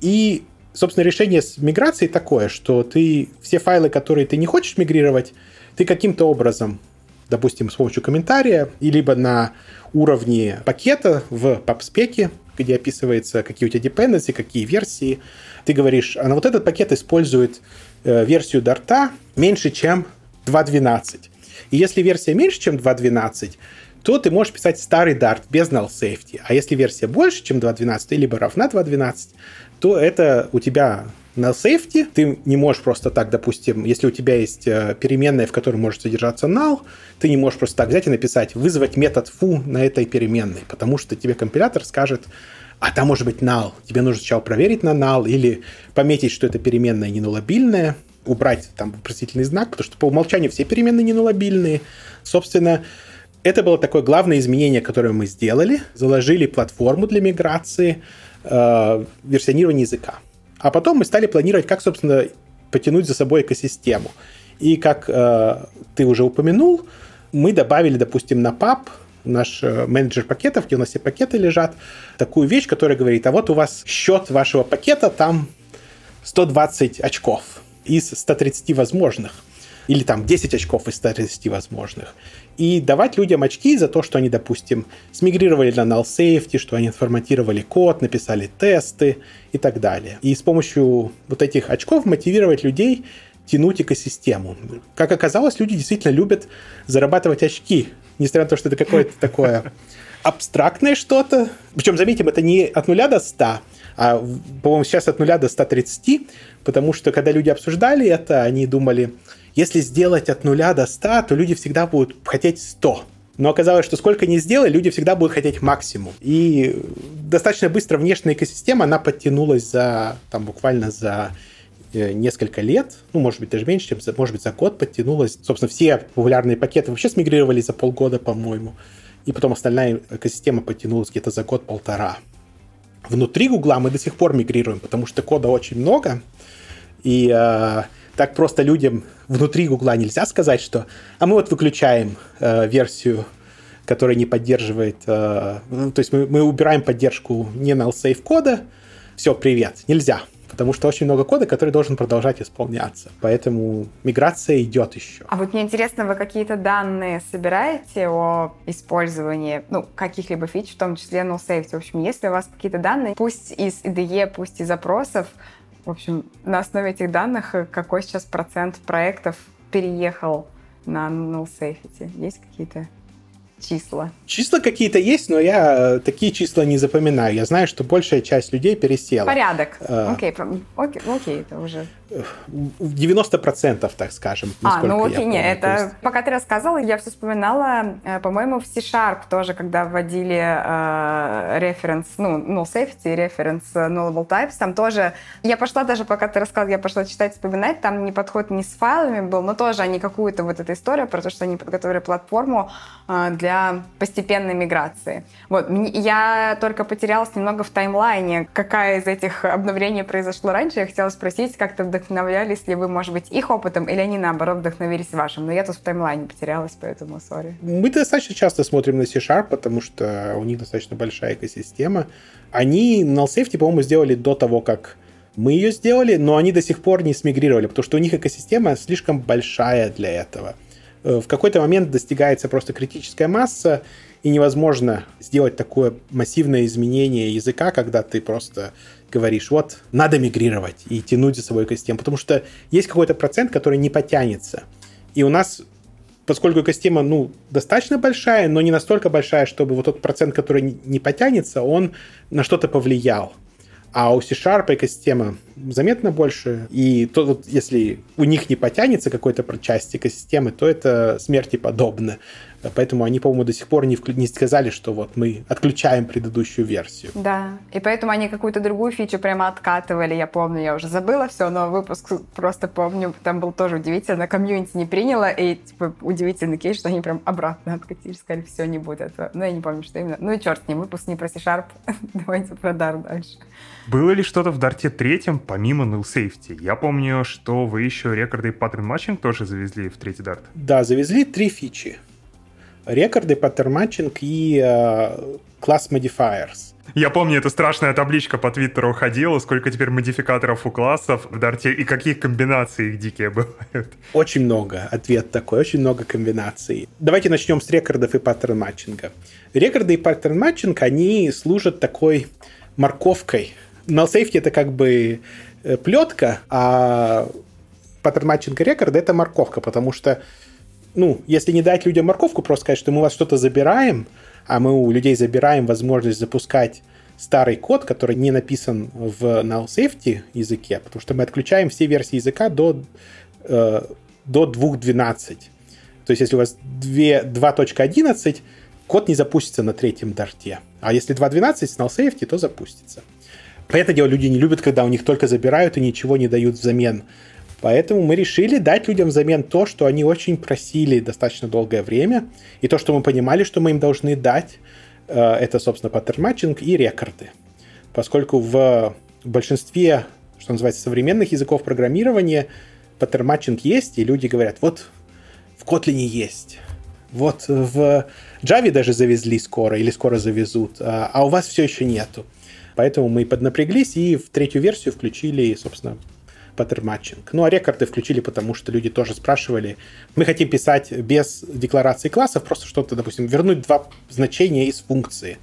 И, собственно, решение с миграцией такое, что ты все файлы, которые ты не хочешь мигрировать, ты каким-то образом, допустим, с помощью комментария, и либо на уровне пакета в PubSpec, где описывается, какие у тебя dependency, какие версии, ты говоришь, а вот этот пакет использует версию Дарта меньше, чем 2.12. И если версия меньше, чем 2.12, то ты можешь писать старый Dart без null safety. А если версия больше, чем 2.12, либо равна 2.12, то это у тебя null safety. Ты не можешь просто так, допустим, если у тебя есть э, переменная, в которой может содержаться null, ты не можешь просто так взять и написать вызвать метод foo на этой переменной, потому что тебе компилятор скажет, а там может быть null. Тебе нужно сначала проверить на null или пометить, что это переменная не нулабильная, убрать там вопросительный знак, потому что по умолчанию все переменные не нулабильные. Собственно, это было такое главное изменение, которое мы сделали. Заложили платформу для миграции, э, версионирования языка. А потом мы стали планировать, как, собственно, потянуть за собой экосистему. И как э, ты уже упомянул, мы добавили, допустим, на PAP наш э, менеджер пакетов, где у нас все пакеты лежат, такую вещь, которая говорит, а вот у вас счет вашего пакета, там 120 очков из 130 возможных. Или там 10 очков из 130 возможных. И давать людям очки за то, что они, допустим, смигрировали на null safety, что они форматировали код, написали тесты и так далее. И с помощью вот этих очков мотивировать людей тянуть экосистему. Как оказалось, люди действительно любят зарабатывать очки несмотря на то, что это какое-то такое абстрактное что-то. Причем, заметим, это не от нуля до 100, а, по-моему, сейчас от нуля до 130, потому что, когда люди обсуждали это, они думали, если сделать от нуля до 100, то люди всегда будут хотеть 100. Но оказалось, что сколько ни сделай, люди всегда будут хотеть максимум. И достаточно быстро внешняя экосистема, она подтянулась за, там, буквально за несколько лет, ну, может быть, даже меньше, чем, за, может быть, за год подтянулось. Собственно, все популярные пакеты вообще смигрировали за полгода, по-моему. И потом остальная экосистема подтянулась где-то за год-полтора. Внутри Гугла мы до сих пор мигрируем, потому что кода очень много, и э, так просто людям внутри Гугла нельзя сказать, что а мы вот выключаем э, версию, которая не поддерживает, э, ну, то есть мы, мы убираем поддержку не null safe кода, все, привет, нельзя потому что очень много кода, который должен продолжать исполняться. Поэтому миграция идет еще. А вот мне интересно, вы какие-то данные собираете о использовании ну, каких-либо фич, в том числе null safety? В общем, если у вас какие-то данные, пусть из IDE, пусть из запросов, в общем, на основе этих данных какой сейчас процент проектов переехал на null safety? Есть какие-то числа? Числа какие-то есть, но я э, такие числа не запоминаю. Я знаю, что большая часть людей пересела. Порядок. Окей, окей, окей, это уже... 90%, так скажем. А, ну окей, не, это... Есть... Пока ты рассказывала, я все вспоминала, э, по-моему, в C-Sharp тоже, когда вводили э, референс, ну, null safety, референс nullable types, там тоже... Я пошла даже, пока ты рассказывал, я пошла читать, вспоминать, там не подход не с файлами был, но тоже они какую-то вот эту историю про то, что они подготовили платформу э, для постепенной миграции. Вот, я только потерялась немного в таймлайне, какая из этих обновлений произошла раньше. Я хотела спросить, как ты вдохновлялись ли вы, может быть, их опытом, или они, наоборот, вдохновились вашим. Но я тут в таймлайне потерялась, поэтому сори. Мы достаточно часто смотрим на C-Sharp, потому что у них достаточно большая экосистема. Они null safety, по-моему, сделали до того, как мы ее сделали, но они до сих пор не смигрировали, потому что у них экосистема слишком большая для этого. Э, в какой-то момент достигается просто критическая масса, и невозможно сделать такое массивное изменение языка, когда ты просто говоришь, вот, надо мигрировать и тянуть за собой экосистему, потому что есть какой-то процент, который не потянется. И у нас, поскольку экосистема, ну, достаточно большая, но не настолько большая, чтобы вот тот процент, который не потянется, он на что-то повлиял. А у C-Sharp экосистема заметно больше, и то, вот, если у них не потянется какой-то часть экосистемы, то это смерти подобно. Поэтому они, по-моему, до сих пор не, не сказали, что вот мы отключаем предыдущую версию. Да, и поэтому они какую-то другую фичу прямо откатывали. Я помню, я уже забыла все, но выпуск просто помню, там был тоже удивительно. Комьюнити не приняло, и типа удивительный кейс, что они прям обратно откатили, сказали, все, не будет этого. Ну, я не помню, что именно. Ну и черт с ним, выпуск не про C-Sharp. Давайте про Dart дальше. Было ли что-то в Дарте третьем, помимо null safety? Я помню, что вы еще рекорды и pattern matching тоже завезли в третий Дарт. Да, завезли три фичи рекорды, pattern matching и э, class modifiers. Я помню, эта страшная табличка по Твиттеру ходила, сколько теперь модификаторов у классов в Дарте и какие комбинации их дикие бывают. Очень много. Ответ такой. Очень много комбинаций. Давайте начнем с рекордов и паттерн-матчинга. Рекорды и pattern matching, они служат такой морковкой. Null safety это как бы э, плетка, а pattern matching и рекорды это морковка, потому что ну, если не дать людям морковку, просто сказать, что мы у вас что-то забираем, а мы у людей забираем возможность запускать старый код, который не написан в null safety языке, потому что мы отключаем все версии языка до, э, до 2.12. То есть, если у вас 2.11, код не запустится на третьем дарте. А если 2.12 с null safety, то запустится. По это дело люди не любят, когда у них только забирают и ничего не дают взамен. Поэтому мы решили дать людям взамен то, что они очень просили достаточно долгое время, и то, что мы понимали, что мы им должны дать, э, это, собственно, pattern matching и рекорды. Поскольку в большинстве, что называется, современных языков программирования pattern matching есть, и люди говорят, вот в Kotlin есть, вот в Java даже завезли скоро или скоро завезут, а, а у вас все еще нету. Поэтому мы поднапряглись и в третью версию включили, собственно, pattern matching. Ну, а рекорды включили, потому что люди тоже спрашивали. Мы хотим писать без декларации классов, просто что-то, допустим, вернуть два значения из функции.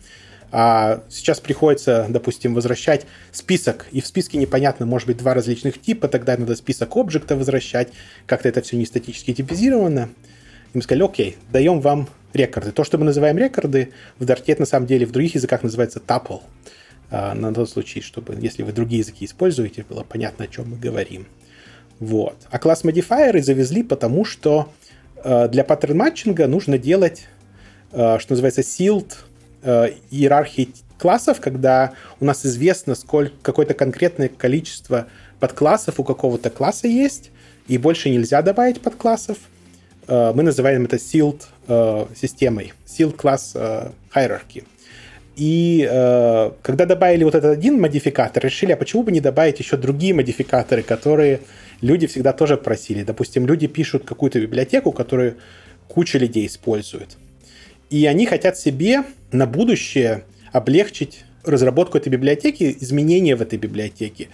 А сейчас приходится, допустим, возвращать список, и в списке непонятно, может быть, два различных типа, тогда надо список объекта возвращать, как-то это все не статически типизировано. И мы сказали, окей, даем вам рекорды. То, что мы называем рекорды, в Dart на самом деле в других языках называется tuple. А, на тот случай, чтобы, если вы другие языки используете, было понятно, о чем мы говорим. Вот. А класс модифайеры завезли, потому что э, для паттерн матчинга нужно делать, э, что называется, sealed э, иерархии классов, когда у нас известно, сколько какое-то конкретное количество подклассов у какого-то класса есть, и больше нельзя добавить подклассов. Мы называем это sealed системой, sealed э, hierarchy. И э, когда добавили вот этот один модификатор, решили, а почему бы не добавить еще другие модификаторы, которые люди всегда тоже просили. Допустим, люди пишут какую-то библиотеку, которую куча людей использует. И они хотят себе на будущее облегчить разработку этой библиотеки, изменения в этой библиотеке.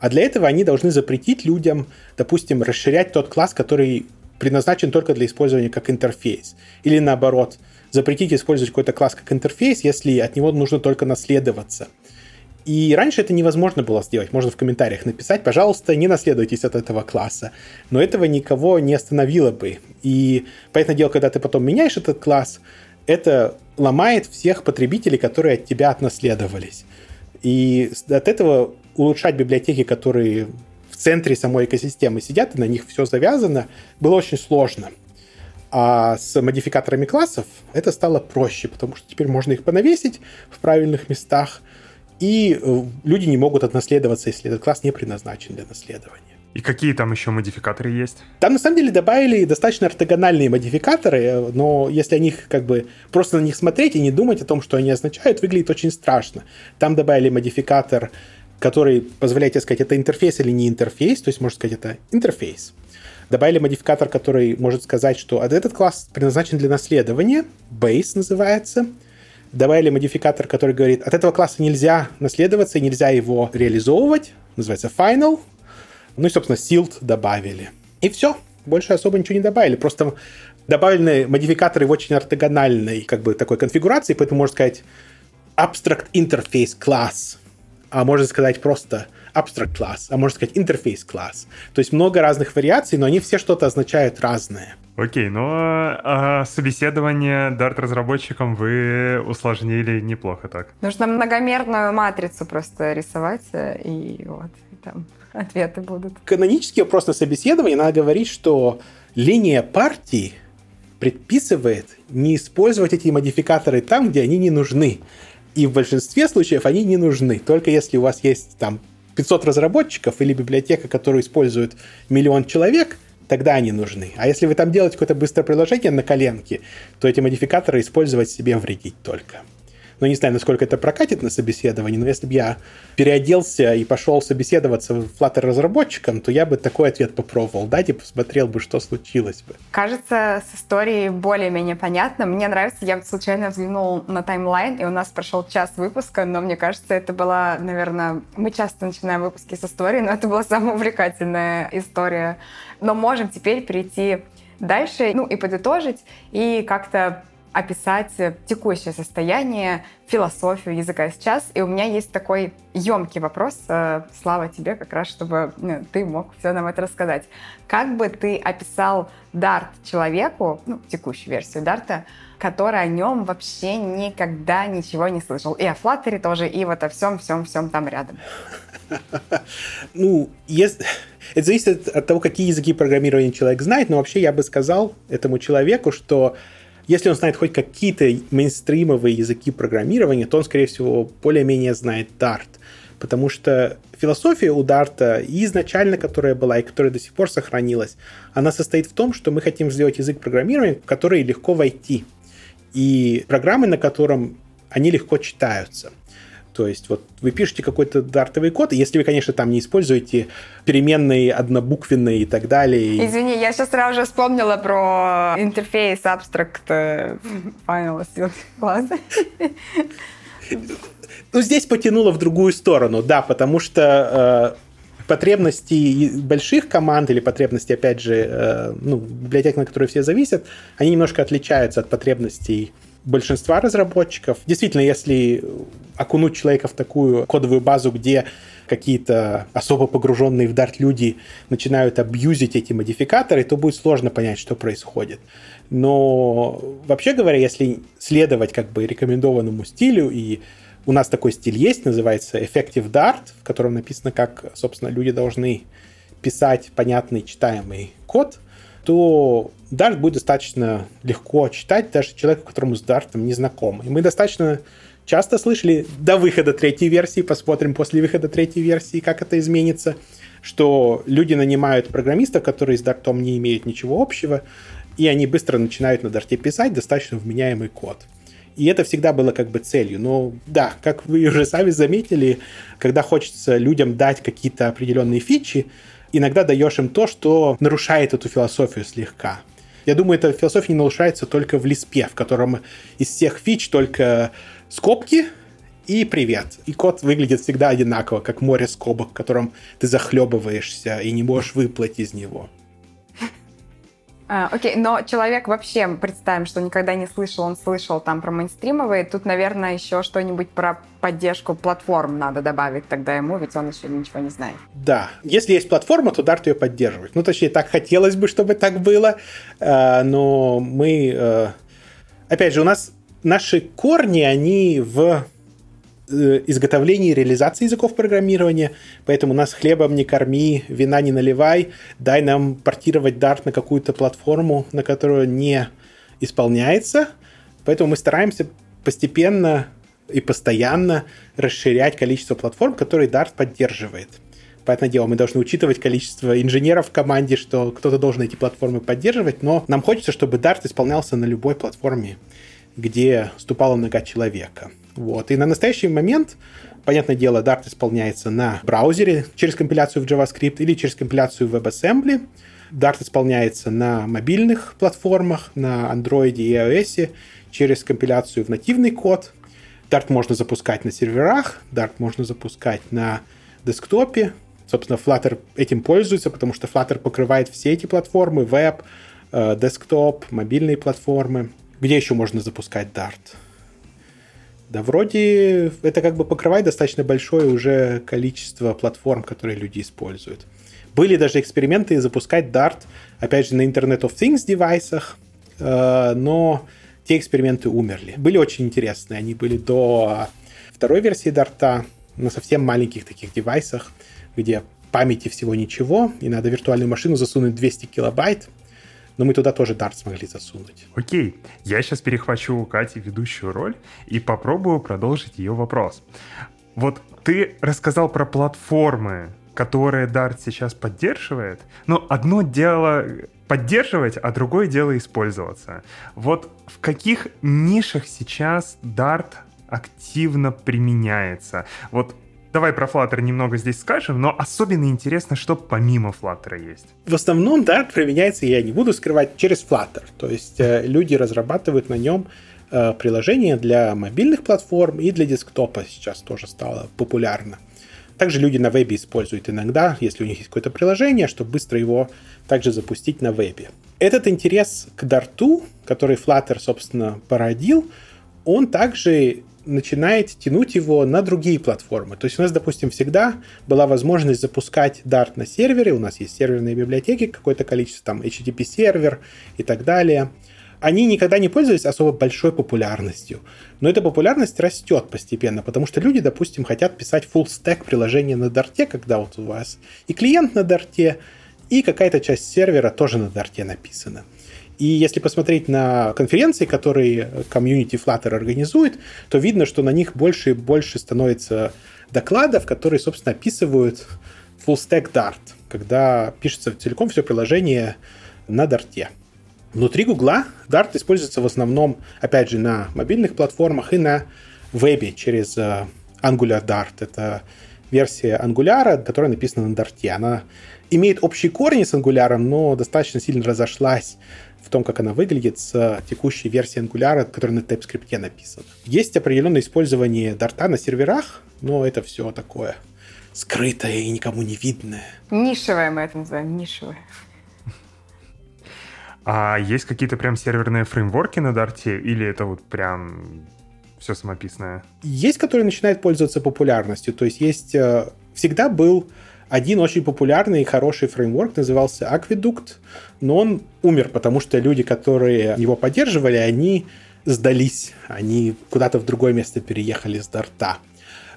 А для этого они должны запретить людям, допустим, расширять тот класс, который предназначен только для использования как интерфейс. Или наоборот, запретить использовать какой-то класс как интерфейс, если от него нужно только наследоваться. И раньше это невозможно было сделать. Можно в комментариях написать, пожалуйста, не наследуйтесь от этого класса. Но этого никого не остановило бы. И поэтому дело, когда ты потом меняешь этот класс, это ломает всех потребителей, которые от тебя отнаследовались. И от этого улучшать библиотеки, которые в центре самой экосистемы сидят, и на них все завязано, было очень сложно. А с модификаторами классов это стало проще, потому что теперь можно их понавесить в правильных местах, и э, люди не могут отнаследоваться, если этот класс не предназначен для наследования. И какие там еще модификаторы есть? Там на самом деле добавили достаточно ортогональные модификаторы, но если о них как бы просто на них смотреть и не думать о том, что они означают, выглядит очень страшно. Там добавили модификатор, который позволяет тебе сказать, это интерфейс или не интерфейс, то есть можно сказать, это интерфейс. Добавили модификатор, который может сказать, что этот класс предназначен для наследования, base называется, добавили модификатор, который говорит, от этого класса нельзя наследоваться и нельзя его реализовывать, называется final. Ну и, собственно, sealed добавили. И все. Больше особо ничего не добавили. Просто добавлены модификаторы в очень ортогональной как бы такой конфигурации, поэтому можно сказать abstract interface class, а можно сказать просто abstract class, а можно сказать interface class. То есть много разных вариаций, но они все что-то означают разное. Окей, но а, собеседование Dart-разработчикам вы усложнили неплохо так. Нужно многомерную матрицу просто рисовать, э, и вот, и там ответы будут. Канонический вопрос на собеседовании, надо говорить, что линия партии предписывает не использовать эти модификаторы там, где они не нужны. И в большинстве случаев они не нужны. Только если у вас есть там 500 разработчиков или библиотека, которую использует миллион человек – тогда они нужны. А если вы там делаете какое-то быстрое приложение на коленке, то эти модификаторы использовать себе вредить только. Но не знаю, насколько это прокатит на собеседовании, но если бы я переоделся и пошел собеседоваться Flutter разработчиком, то я бы такой ответ попробовал дать и посмотрел бы, что случилось бы. Кажется, с историей более-менее понятно. Мне нравится, я случайно взглянул на таймлайн, и у нас прошел час выпуска, но мне кажется, это была, наверное, мы часто начинаем выпуски с истории, но это была самая увлекательная история. Но можем теперь перейти дальше, ну и подытожить, и как-то описать текущее состояние, философию языка сейчас. И у меня есть такой емкий вопрос, э, Слава, тебе как раз, чтобы ну, ты мог все нам это рассказать. Как бы ты описал Дарт человеку, ну, текущую версию Дарта, который о нем вообще никогда ничего не слышал. И о Флаттере тоже, и вот о всем-всем-всем там рядом. Ну, это зависит от того, какие языки программирования человек знает, но вообще я бы сказал этому человеку, что если он знает хоть какие-то мейнстримовые языки программирования, то он, скорее всего, более-менее знает Dart. Потому что философия у Дарта, и изначально которая была, и которая до сих пор сохранилась, она состоит в том, что мы хотим сделать язык программирования, в который легко войти. И программы, на котором они легко читаются. То есть вот вы пишете какой-то дартовый код, если вы, конечно, там не используете переменные, однобуквенные и так далее. Извини, я сейчас сразу же вспомнила про интерфейс Abstract э, Final класс. Ну, здесь потянуло в другую сторону, да, потому что э, потребности больших команд или потребности, опять же, э, ну, библиотек, на которые все зависят, они немножко отличаются от потребностей большинства разработчиков. Действительно, если окунуть человека в такую кодовую базу, где какие-то особо погруженные в Dart люди начинают абьюзить эти модификаторы, то будет сложно понять, что происходит. Но вообще говоря, если следовать как бы рекомендованному стилю, и у нас такой стиль есть, называется Effective Dart, в котором написано, как, собственно, люди должны писать понятный читаемый код, то Dart будет достаточно легко читать даже человеку, которому с Dart не знаком. И мы достаточно часто слышали до выхода третьей версии, посмотрим после выхода третьей версии, как это изменится, что люди нанимают программистов, которые с Dart не имеют ничего общего, и они быстро начинают на Dart писать достаточно вменяемый код. И это всегда было как бы целью. Но да, как вы уже сами заметили, когда хочется людям дать какие-то определенные фичи, иногда даешь им то, что нарушает эту философию слегка. Я думаю, эта философия не нарушается только в Лиспе, в котором из всех фич только скобки и привет. И код выглядит всегда одинаково, как море скобок, в котором ты захлебываешься и не можешь выплыть из него. А, окей, но человек вообще, представим, что никогда не слышал, он слышал там про мейнстримовые, тут, наверное, еще что-нибудь про поддержку платформ надо добавить тогда ему, ведь он еще ничего не знает. Да, если есть платформа, то Dart ее поддерживает. Ну, точнее, так хотелось бы, чтобы так было, э, но мы... Э, опять же, у нас наши корни, они в изготовлении и реализации языков программирования, поэтому нас хлебом не корми, вина не наливай, дай нам портировать Dart на какую-то платформу, на которую не исполняется. Поэтому мы стараемся постепенно и постоянно расширять количество платформ, которые Dart поддерживает. Понятное дело, мы должны учитывать количество инженеров в команде, что кто-то должен эти платформы поддерживать, но нам хочется, чтобы Dart исполнялся на любой платформе, где ступала нога человека. Вот. И на настоящий момент, понятное дело, Dart исполняется на браузере через компиляцию в JavaScript или через компиляцию в WebAssembly. Dart исполняется на мобильных платформах, на Android и iOS через компиляцию в нативный код. Dart можно запускать на серверах, Dart можно запускать на десктопе. Собственно, Flutter этим пользуется, потому что Flutter покрывает все эти платформы, веб, э, десктоп, мобильные платформы. Где еще можно запускать Dart? Да вроде это как бы покрывает достаточно большое уже количество платформ, которые люди используют. Были даже эксперименты запускать Dart, опять же, на Internet of Things девайсах, э, но те эксперименты умерли. Были очень интересные. Они были до второй версии Dart на совсем маленьких таких девайсах, где памяти всего ничего, и надо виртуальную машину засунуть 200 килобайт, но мы туда тоже Dart смогли засунуть. Окей, я сейчас перехвачу у Кати ведущую роль и попробую продолжить ее вопрос. Вот ты рассказал про платформы, которые Dart сейчас поддерживает, но одно дело поддерживать, а другое дело использоваться. Вот в каких нишах сейчас Dart активно применяется? Вот Давай про Flutter немного здесь скажем, но особенно интересно, что помимо Flutter есть. В основном Dart применяется, я не буду скрывать, через Flutter. То есть э, люди разрабатывают на нем э, приложения для мобильных платформ и для десктопа сейчас тоже стало популярно. Также люди на вебе используют иногда, если у них есть какое-то приложение, чтобы быстро его также запустить на вебе. Этот интерес к Dart, который Flutter, собственно, породил, он также начинает тянуть его на другие платформы. То есть у нас, допустим, всегда была возможность запускать Dart на сервере, у нас есть серверные библиотеки, какое-то количество, там, HTTP-сервер и так далее. Они никогда не пользовались особо большой популярностью. Но эта популярность растет постепенно, потому что люди, допустим, хотят писать full stack приложение на Дарте, когда вот у вас и клиент на Дарте, и какая-то часть сервера тоже на Дарте написана. И если посмотреть на конференции, которые комьюнити Flutter организует, то видно, что на них больше и больше становится докладов, которые, собственно, описывают full stack Dart, когда пишется целиком все приложение на Dart. Внутри Гугла Dart используется в основном, опять же, на мобильных платформах и на вебе через э, Angular Dart. Это версия Angular, которая написана на Dart. Она имеет общие корни с Angular, но достаточно сильно разошлась в том, как она выглядит с текущей версией Angular, которая на TypeScript написана. Есть определенное использование Dart на серверах, но это все такое скрытое и никому не видное. Нишевое мы это называем, нишевое. А есть какие-то прям серверные фреймворки на Дарте, или это вот прям все самописное? Есть, которые начинают пользоваться популярностью. То есть есть... Э, всегда был один очень популярный и хороший фреймворк назывался Aqueduct, но он умер, потому что люди, которые его поддерживали, они сдались, они куда-то в другое место переехали с Дарта.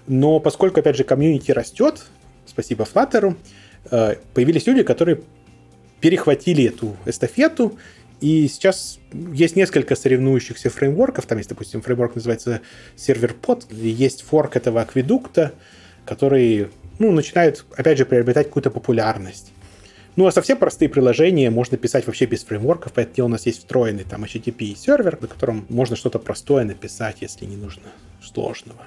Но поскольку, опять же, комьюнити растет, спасибо Flutter, э, появились люди, которые перехватили эту эстафету, и сейчас есть несколько соревнующихся фреймворков. Там есть, допустим, фреймворк называется ServerPod, есть форк этого акведукта, который ну, начинает, опять же, приобретать какую-то популярность. Ну, а совсем простые приложения можно писать вообще без фреймворков, поэтому у нас есть встроенный там HTTP сервер, на котором можно что-то простое написать, если не нужно сложного.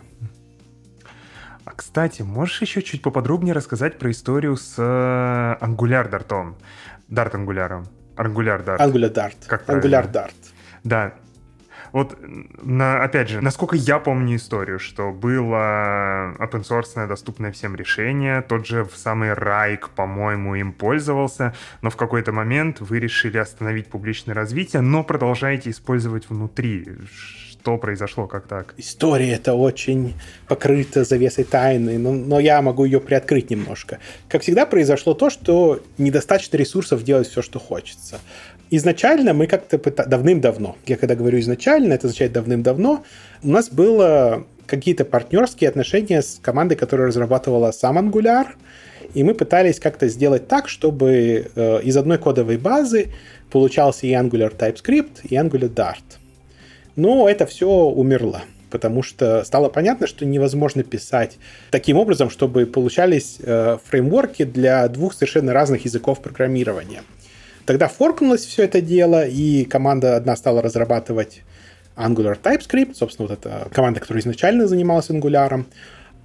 А, кстати, можешь еще чуть поподробнее рассказать про историю с э, Angular Dart? Dart Angular. Angular Dart. Angular Dart. Как Angular Dart. Да, вот, на, опять же, насколько я помню историю, что было open source доступное всем решение, тот же в самый Райк, по-моему, им пользовался, но в какой-то момент вы решили остановить публичное развитие, но продолжаете использовать внутри. Что произошло, как так? История это очень покрыта завесой тайны, но, но я могу ее приоткрыть немножко. Как всегда произошло то, что недостаточно ресурсов делать все, что хочется изначально мы как-то пыта... давным-давно, я когда говорю изначально, это означает давным-давно, у нас было какие-то партнерские отношения с командой, которая разрабатывала сам Angular, и мы пытались как-то сделать так, чтобы э, из одной кодовой базы получался и Angular TypeScript, и Angular Dart. Но это все умерло, потому что стало понятно, что невозможно писать таким образом, чтобы получались э, фреймворки для двух совершенно разных языков программирования – Тогда форкнулось все это дело, и команда одна стала разрабатывать Angular TypeScript, собственно, вот эта команда, которая изначально занималась Angular.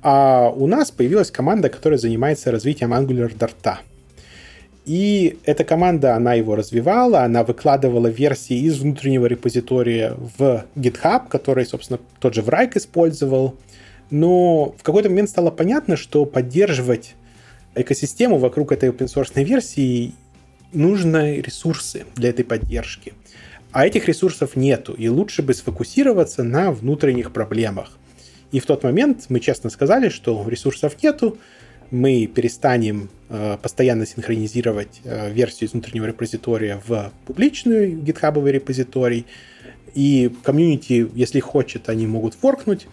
А у нас появилась команда, которая занимается развитием Angular Dart. И эта команда, она его развивала, она выкладывала версии из внутреннего репозитория в GitHub, который, собственно, тот же Врайк использовал. Но в какой-то момент стало понятно, что поддерживать экосистему вокруг этой open source версии нужны ресурсы для этой поддержки. А этих ресурсов нету, и лучше бы сфокусироваться на внутренних проблемах. И в тот момент мы честно сказали, что ресурсов нету, мы перестанем э, постоянно синхронизировать э, версию из внутреннего репозитория в публичную гитхабовый репозиторий, и комьюнити, если хочет, они могут форкнуть.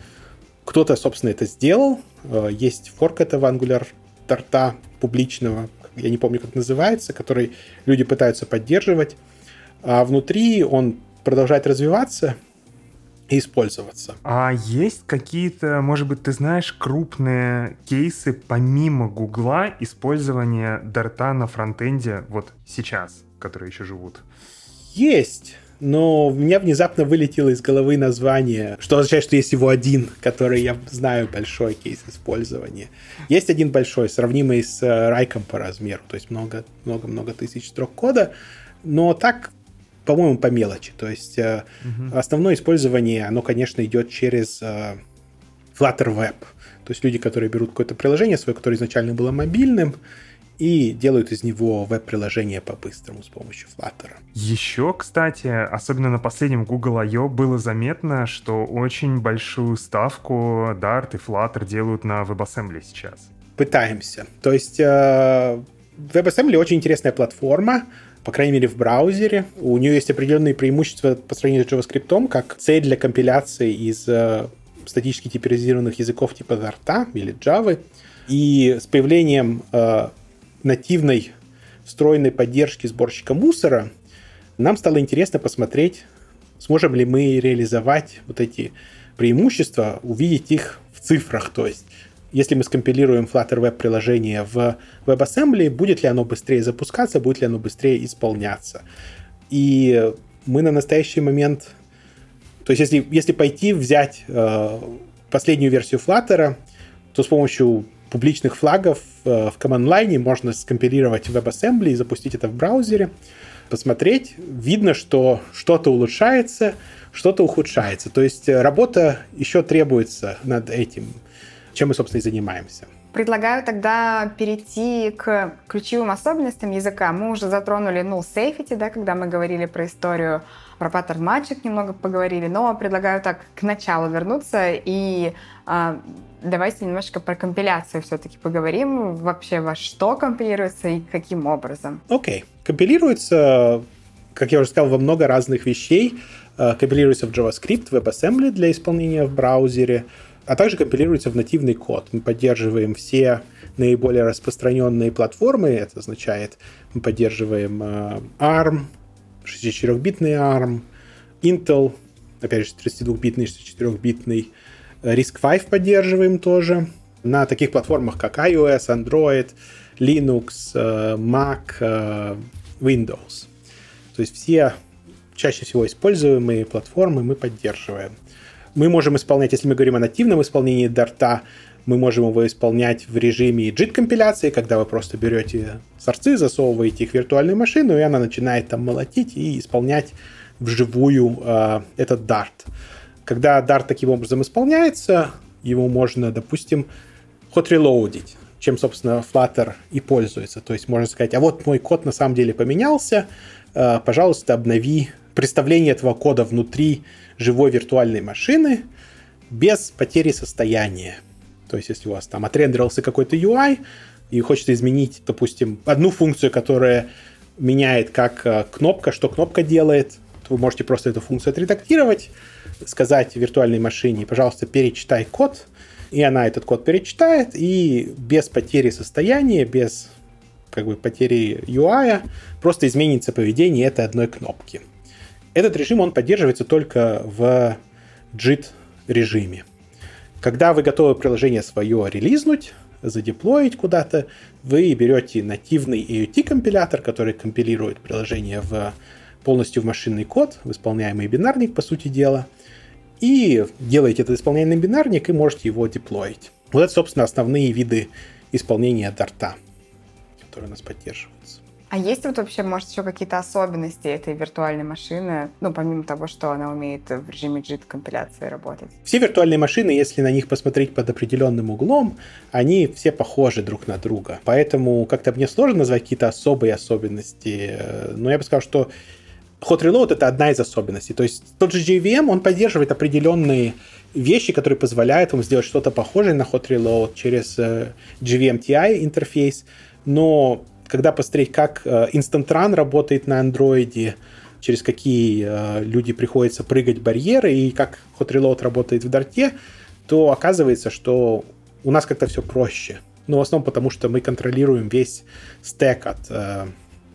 Кто-то, собственно, это сделал. Э, есть форк этого Angular торта публичного, я не помню, как называется, который люди пытаются поддерживать. А внутри он продолжает развиваться и использоваться. А есть какие-то, может быть, ты знаешь, крупные кейсы помимо Гугла использования Дарта на фронтенде вот сейчас, которые еще живут? Есть но у меня внезапно вылетело из головы название, что означает, что есть его один, который я знаю большой кейс использования. Есть один большой, сравнимый с э, Райком по размеру, то есть много-много-много тысяч строк кода, но так, по-моему, по мелочи. То есть угу. основное использование, оно, конечно, идет через э, Flutter Web. То есть люди, которые берут какое-то приложение свое, которое изначально было мобильным, и делают из него веб-приложение по-быстрому с помощью Flutter. Еще, кстати, особенно на последнем Google I.O. было заметно, что очень большую ставку Dart и Flutter делают на WebAssembly сейчас. Пытаемся. То есть э, WebAssembly очень интересная платформа, по крайней мере, в браузере. У нее есть определенные преимущества по сравнению с JavaScript, как цель для компиляции из э, статически типизированных языков типа Dart или Java. И с появлением э, нативной встроенной поддержки сборщика мусора, нам стало интересно посмотреть, сможем ли мы реализовать вот эти преимущества, увидеть их в цифрах. То есть, если мы скомпилируем Flutter Web приложение в WebAssembly, будет ли оно быстрее запускаться, будет ли оно быстрее исполняться. И мы на настоящий момент, то есть если, если пойти взять э, последнюю версию Flutter, то с помощью публичных флагов э, в command line можно скомпилировать WebAssembly и запустить это в браузере, посмотреть. Видно, что что-то улучшается, что-то ухудшается. То есть э, работа еще требуется над этим, чем мы, собственно, и занимаемся. Предлагаю тогда перейти к ключевым особенностям языка. Мы уже затронули null safety, да, когда мы говорили про историю, про паттерн матчик немного поговорили, но предлагаю так к началу вернуться и давайте немножко про компиляцию все-таки поговорим. Вообще во что компилируется и каким образом? Окей. Okay. Компилируется, как я уже сказал, во много разных вещей. Э, компилируется в JavaScript, WebAssembly для исполнения в браузере, а также компилируется в нативный код. Мы поддерживаем все наиболее распространенные платформы. Это означает, мы поддерживаем э, ARM, 64-битный ARM, Intel, опять же, 32-битный, 64-битный, Risk 5 поддерживаем тоже. на таких платформах, как iOS, Android, Linux, э, Mac, э, Windows. То есть все чаще всего используемые платформы мы поддерживаем. Мы можем исполнять, если мы говорим о нативном исполнении Dart, мы можем его исполнять в режиме JIT-компиляции, когда вы просто берете сорцы, засовываете их в виртуальную машину, и она начинает там молотить и исполнять вживую э, этот Dart. Когда Dart таким образом исполняется, его можно, допустим, hot reloadить, чем, собственно, Flutter и пользуется. То есть можно сказать, а вот мой код на самом деле поменялся, э, пожалуйста, обнови представление этого кода внутри живой виртуальной машины без потери состояния. То есть, если у вас там отрендерился какой-то UI, и хочется изменить, допустим, одну функцию, которая меняет как э, кнопка, что кнопка делает, то вы можете просто эту функцию отредактировать, сказать виртуальной машине, пожалуйста, перечитай код, и она этот код перечитает, и без потери состояния, без как бы потери UI, просто изменится поведение этой одной кнопки. Этот режим, он поддерживается только в JIT режиме. Когда вы готовы приложение свое релизнуть, задеплоить куда-то, вы берете нативный AUT-компилятор, который компилирует приложение в полностью в машинный код, в исполняемый бинарник, по сути дела, и делаете этот исполняемый бинарник и можете его деплоить. Вот это, собственно, основные виды исполнения дарта, которые у нас поддерживаются. А есть вот вообще, может, еще какие-то особенности этой виртуальной машины, ну, помимо того, что она умеет в режиме JIT компиляции работать? Все виртуальные машины, если на них посмотреть под определенным углом, они все похожи друг на друга. Поэтому как-то мне сложно назвать какие-то особые особенности. Но я бы сказал, что Hot Reload это одна из особенностей. То есть тот же JVM, он поддерживает определенные вещи, которые позволяют вам сделать что-то похожее на Hot Reload через uh, JVM TI интерфейс, но когда посмотреть, как э, Instant Run работает на андроиде, через какие э, люди приходится прыгать барьеры и как Hot Reload работает в Дарте, то оказывается, что у нас как-то все проще. Но в основном потому, что мы контролируем весь стек от э,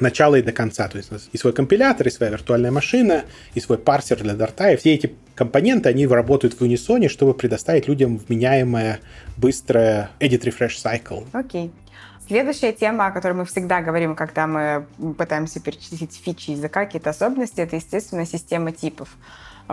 начала и до конца. То есть и свой компилятор, и своя виртуальная машина, и свой парсер для Дарта. И все эти компоненты, они работают в унисоне, чтобы предоставить людям вменяемое, быстрое edit refresh cycle. Окей. Okay. Следующая тема, о которой мы всегда говорим, когда мы пытаемся перечислить фичи языка, какие-то особенности, это, естественно, система типов.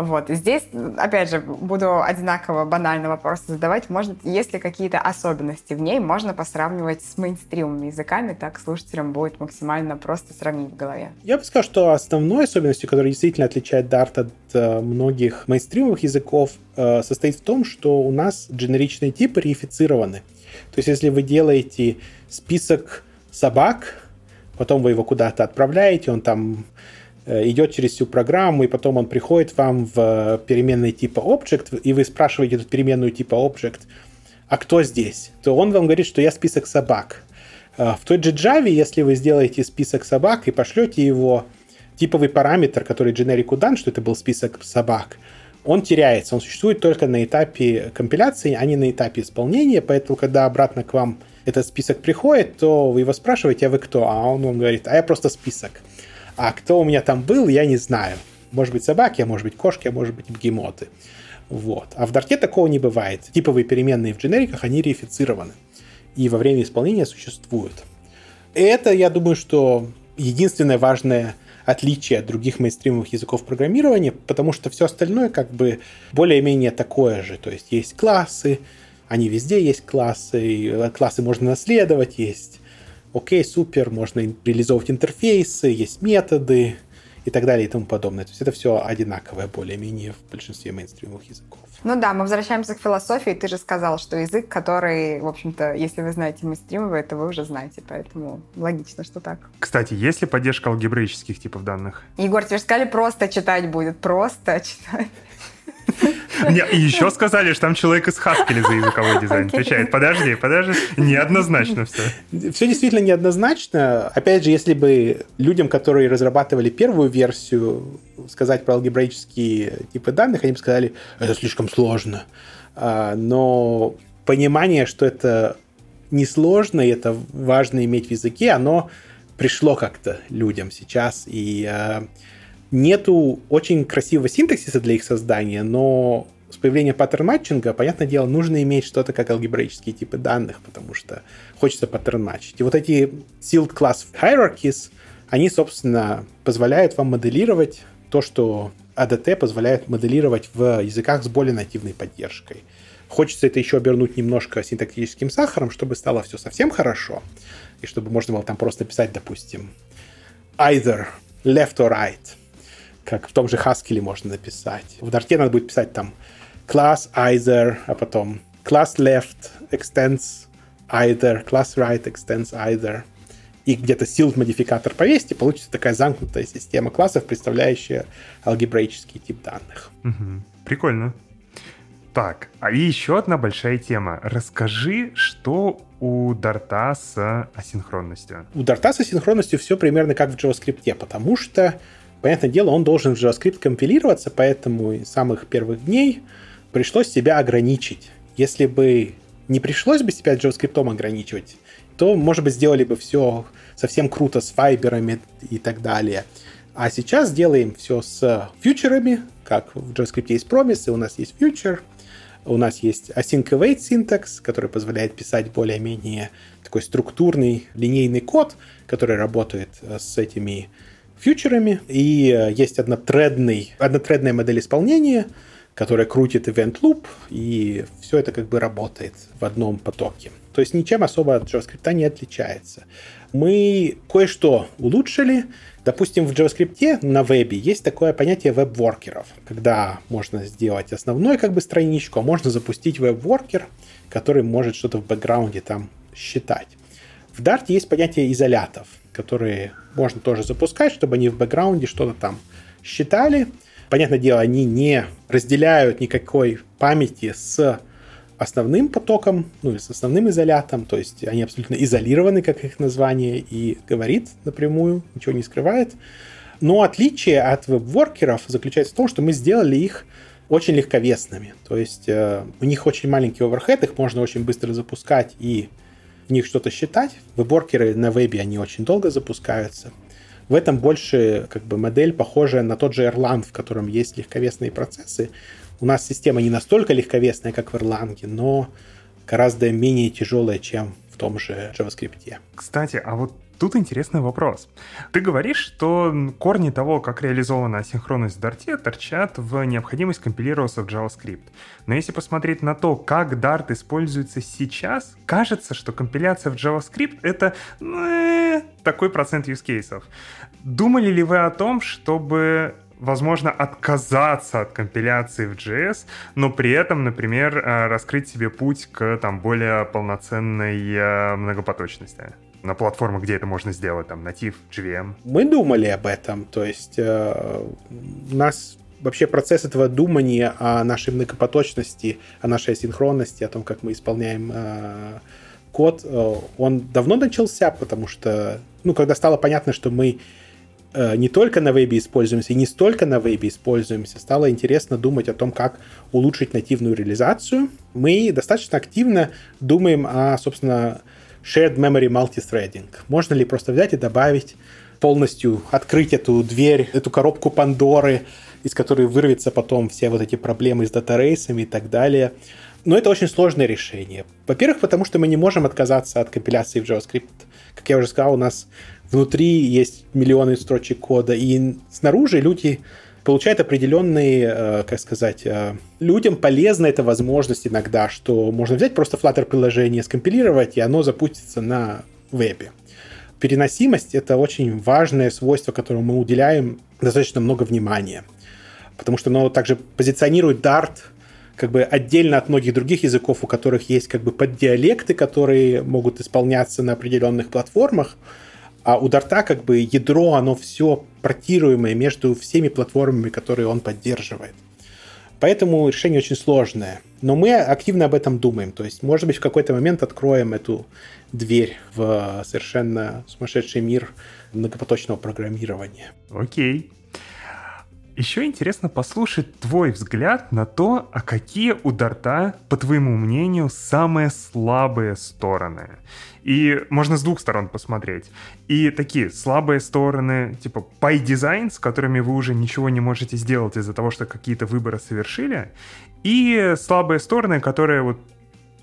Вот. Здесь, опять же, буду одинаково банально вопросы задавать. Может, есть ли какие-то особенности в ней, можно посравнивать с мейнстримовыми языками, так слушателям будет максимально просто сравнить в голове. Я бы сказал, что основной особенностью, которая действительно отличает Dart от э, многих мейнстримовых языков, э, состоит в том, что у нас дженеричные типы реифицированы. То есть, если вы делаете список собак, потом вы его куда-то отправляете, он там идет через всю программу, и потом он приходит вам в переменной типа object, и вы спрашиваете эту переменную типа object, а кто здесь? То он вам говорит, что я список собак. Э, в той же Java, если вы сделаете список собак и пошлете его типовый параметр, который generic дан, что это был список собак, он теряется. Он существует только на этапе компиляции, а не на этапе исполнения, поэтому когда обратно к вам этот список приходит, то вы его спрашиваете, а вы кто? А он вам говорит, а я просто список. А кто у меня там был, я не знаю. Может быть собаки, а может быть кошки, а может быть бегемоты. Вот. А в Дарте такого не бывает. Типовые переменные в дженериках, они реифицированы. И во время исполнения существуют. Это, я думаю, что единственное важное отличие от других мейнстримовых языков программирования, потому что все остальное как бы более-менее такое же. То есть есть классы, они везде есть классы, классы можно наследовать, есть окей, супер, можно реализовывать интерфейсы, есть методы и так далее и тому подобное. То есть это все одинаковое более-менее в большинстве мейнстримовых языков. Ну да, мы возвращаемся к философии. Ты же сказал, что язык, который, в общем-то, если вы знаете мейнстримовый, это вы уже знаете, поэтому логично, что так. Кстати, есть ли поддержка алгебраических типов данных? Егор, тебе же сказали, просто читать будет, просто читать. Не, и еще сказали, что там человек из Haskell за языковой дизайн отвечает. Подожди, подожди. Неоднозначно все. Все действительно неоднозначно. Опять же, если бы людям, которые разрабатывали первую версию, сказать про алгебраические типы данных, они бы сказали, это слишком сложно. А, но понимание, что это несложно, и это важно иметь в языке, оно пришло как-то людям сейчас. И а, Нету очень красивого синтаксиса для их создания, но с появлением паттерн-матчинга, понятное дело, нужно иметь что-то как алгебраические типы данных, потому что хочется паттерн-матчить. И вот эти sealed class hierarchies, они, собственно, позволяют вам моделировать то, что ADT позволяет моделировать в языках с более нативной поддержкой. Хочется это еще обернуть немножко синтактическим сахаром, чтобы стало все совсем хорошо, и чтобы можно было там просто писать, допустим, either left or right, как в том же Haskell можно написать. В Dart надо будет писать там class either, а потом class left extends either, class right extends either. И где-то sealed модификатор повесить, и получится такая замкнутая система классов, представляющая алгебраический тип данных. Угу. Прикольно. Так, а еще одна большая тема. Расскажи, что у Дарта с асинхронностью? У Дарта с асинхронностью все примерно как в JavaScript, потому что, понятное дело, он должен в JavaScript компилироваться, поэтому с самых первых дней пришлось себя ограничить. Если бы не пришлось бы себя JavaScript ограничивать, то, может быть, сделали бы все совсем круто с файберами и так далее. А сейчас делаем все с фьючерами, как в JavaScript есть и у нас есть future, у нас есть async await синтакс, который позволяет писать более-менее такой структурный линейный код, который работает э, с этими фьючерами. И э, есть однотредный, однотредная модель исполнения, которая крутит event loop, и все это как бы работает в одном потоке. То есть ничем особо от JavaScript не отличается. Мы кое-что улучшили. Допустим, в JavaScript на вебе есть такое понятие веб-воркеров, когда можно сделать основную как бы страничку, а можно запустить веб-воркер, который может что-то в бэкграунде там считать. В Dart есть понятие изолятов, которые можно тоже запускать, чтобы они в бэкграунде что-то там считали. Понятное дело, они не разделяют никакой памяти с основным потоком, ну или с основным изолятом, то есть они абсолютно изолированы, как их название и говорит напрямую, ничего не скрывает. Но отличие от веб-воркеров заключается в том, что мы сделали их очень легковесными. То есть э, у них очень маленький оверхед, их можно очень быстро запускать и в них что-то считать. Веб-воркеры на вебе, они очень долго запускаются. В этом больше как бы модель похожая на тот же Erlang, в котором есть легковесные процессы. У нас система не настолько легковесная, как в Erlang, но гораздо менее тяжелая, чем в том же JavaScript. Кстати, а вот Тут интересный вопрос. Ты говоришь, что корни того, как реализована асинхронность в Dart, торчат в необходимость компилироваться в JavaScript. Но если посмотреть на то, как Dart используется сейчас, кажется, что компиляция в JavaScript — это э, такой процент cases. Думали ли вы о том, чтобы возможно, отказаться от компиляции в JS, но при этом, например, э, раскрыть себе путь к там, более полноценной э, многопоточности на платформах, где это можно сделать, там, натив, JVM? Мы думали об этом, то есть э, у нас вообще процесс этого думания о нашей многопоточности, о нашей асинхронности, о том, как мы исполняем э, код, э, он давно начался, потому что, ну, когда стало понятно, что мы Э, не только на вебе используемся и не столько на вебе используемся, стало интересно думать о том, как улучшить нативную реализацию. Мы достаточно активно думаем о, собственно, shared memory multithreading. Можно ли просто взять и добавить полностью, открыть эту дверь, эту коробку Пандоры, из которой вырвется потом все вот эти проблемы с датарейсами и так далее. Но это очень сложное решение. Во-первых, потому что мы не можем отказаться от компиляции в JavaScript. Как я уже сказал, у нас внутри есть миллионы строчек кода, и снаружи люди получают определенные, э, как сказать, э, людям полезна эта возможность иногда, что можно взять просто Flutter приложение, скомпилировать, и оно запустится на вебе. Переносимость — это очень важное свойство, которому мы уделяем достаточно много внимания, потому что оно также позиционирует Dart как бы отдельно от многих других языков, у которых есть как бы поддиалекты, которые могут исполняться на определенных платформах, а у Дарта как бы ядро, оно все портируемое между всеми платформами, которые он поддерживает. Поэтому решение очень сложное. Но мы активно об этом думаем. То есть, может быть, в какой-то момент откроем эту дверь в совершенно сумасшедший мир многопоточного программирования. Окей. Еще интересно послушать твой взгляд на то, а какие у Дарта, по твоему мнению, самые слабые стороны. И можно с двух сторон посмотреть. И такие слабые стороны, типа py дизайн, с которыми вы уже ничего не можете сделать из-за того, что какие-то выборы совершили. И слабые стороны, которые вот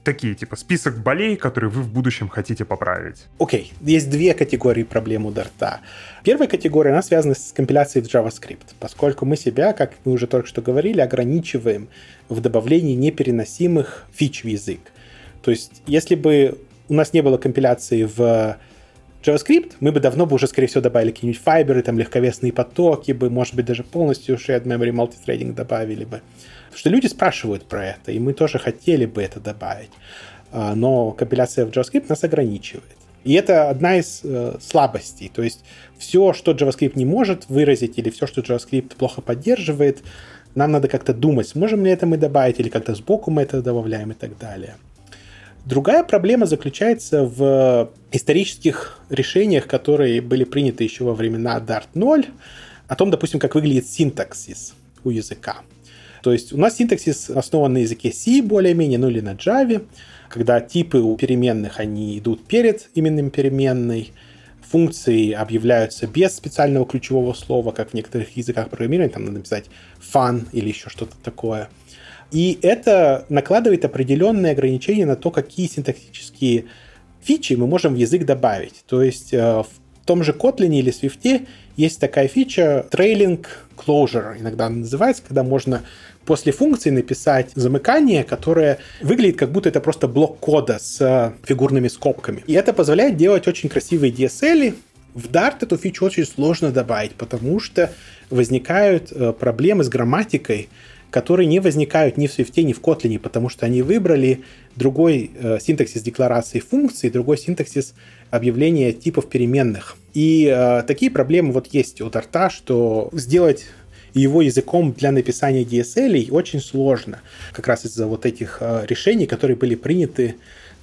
такие, типа, список болей, которые вы в будущем хотите поправить? Окей, okay. есть две категории проблем у Дарта. Первая категория, она связана с компиляцией в JavaScript, поскольку мы себя, как мы уже только что говорили, ограничиваем в добавлении непереносимых фич в язык. То есть, если бы у нас не было компиляции в JavaScript, мы бы давно бы уже, скорее всего, добавили какие-нибудь файберы, там легковесные потоки бы, может быть, даже полностью shared memory multithreading добавили бы. Потому что люди спрашивают про это, и мы тоже хотели бы это добавить. А, но компиляция в JavaScript нас ограничивает. И это одна из э, слабостей. То есть все, что JavaScript не может выразить, или все, что JavaScript плохо поддерживает, нам надо как-то думать, сможем ли это мы добавить, или как-то сбоку мы это добавляем и так далее. Другая проблема заключается в исторических решениях, которые были приняты еще во времена Dart 0, о том, допустим, как выглядит синтаксис у языка. То есть у нас синтаксис основан на языке C более-менее, ну или на Java, когда типы у переменных, они идут перед именным переменной, функции объявляются без специального ключевого слова, как в некоторых языках программирования, там надо написать fun или еще что-то такое. И это накладывает определенные ограничения на то, какие синтаксические фичи мы можем в язык добавить. То есть э, в том же Kotlin или Swift есть такая фича trailing closure, иногда она называется, когда можно после функции написать замыкание, которое выглядит как будто это просто блок кода с э, фигурными скобками. И это позволяет делать очень красивые DSL. В Dart эту фичу очень сложно добавить, потому что возникают э, проблемы с грамматикой, которые не возникают ни в Swift, ни в Kotlin, потому что они выбрали другой э, синтаксис декларации функции, другой синтаксис объявления типов переменных. И э, такие проблемы вот есть у Дарта, что сделать его языком для написания DSL очень сложно, как раз из-за вот этих э, решений, которые были приняты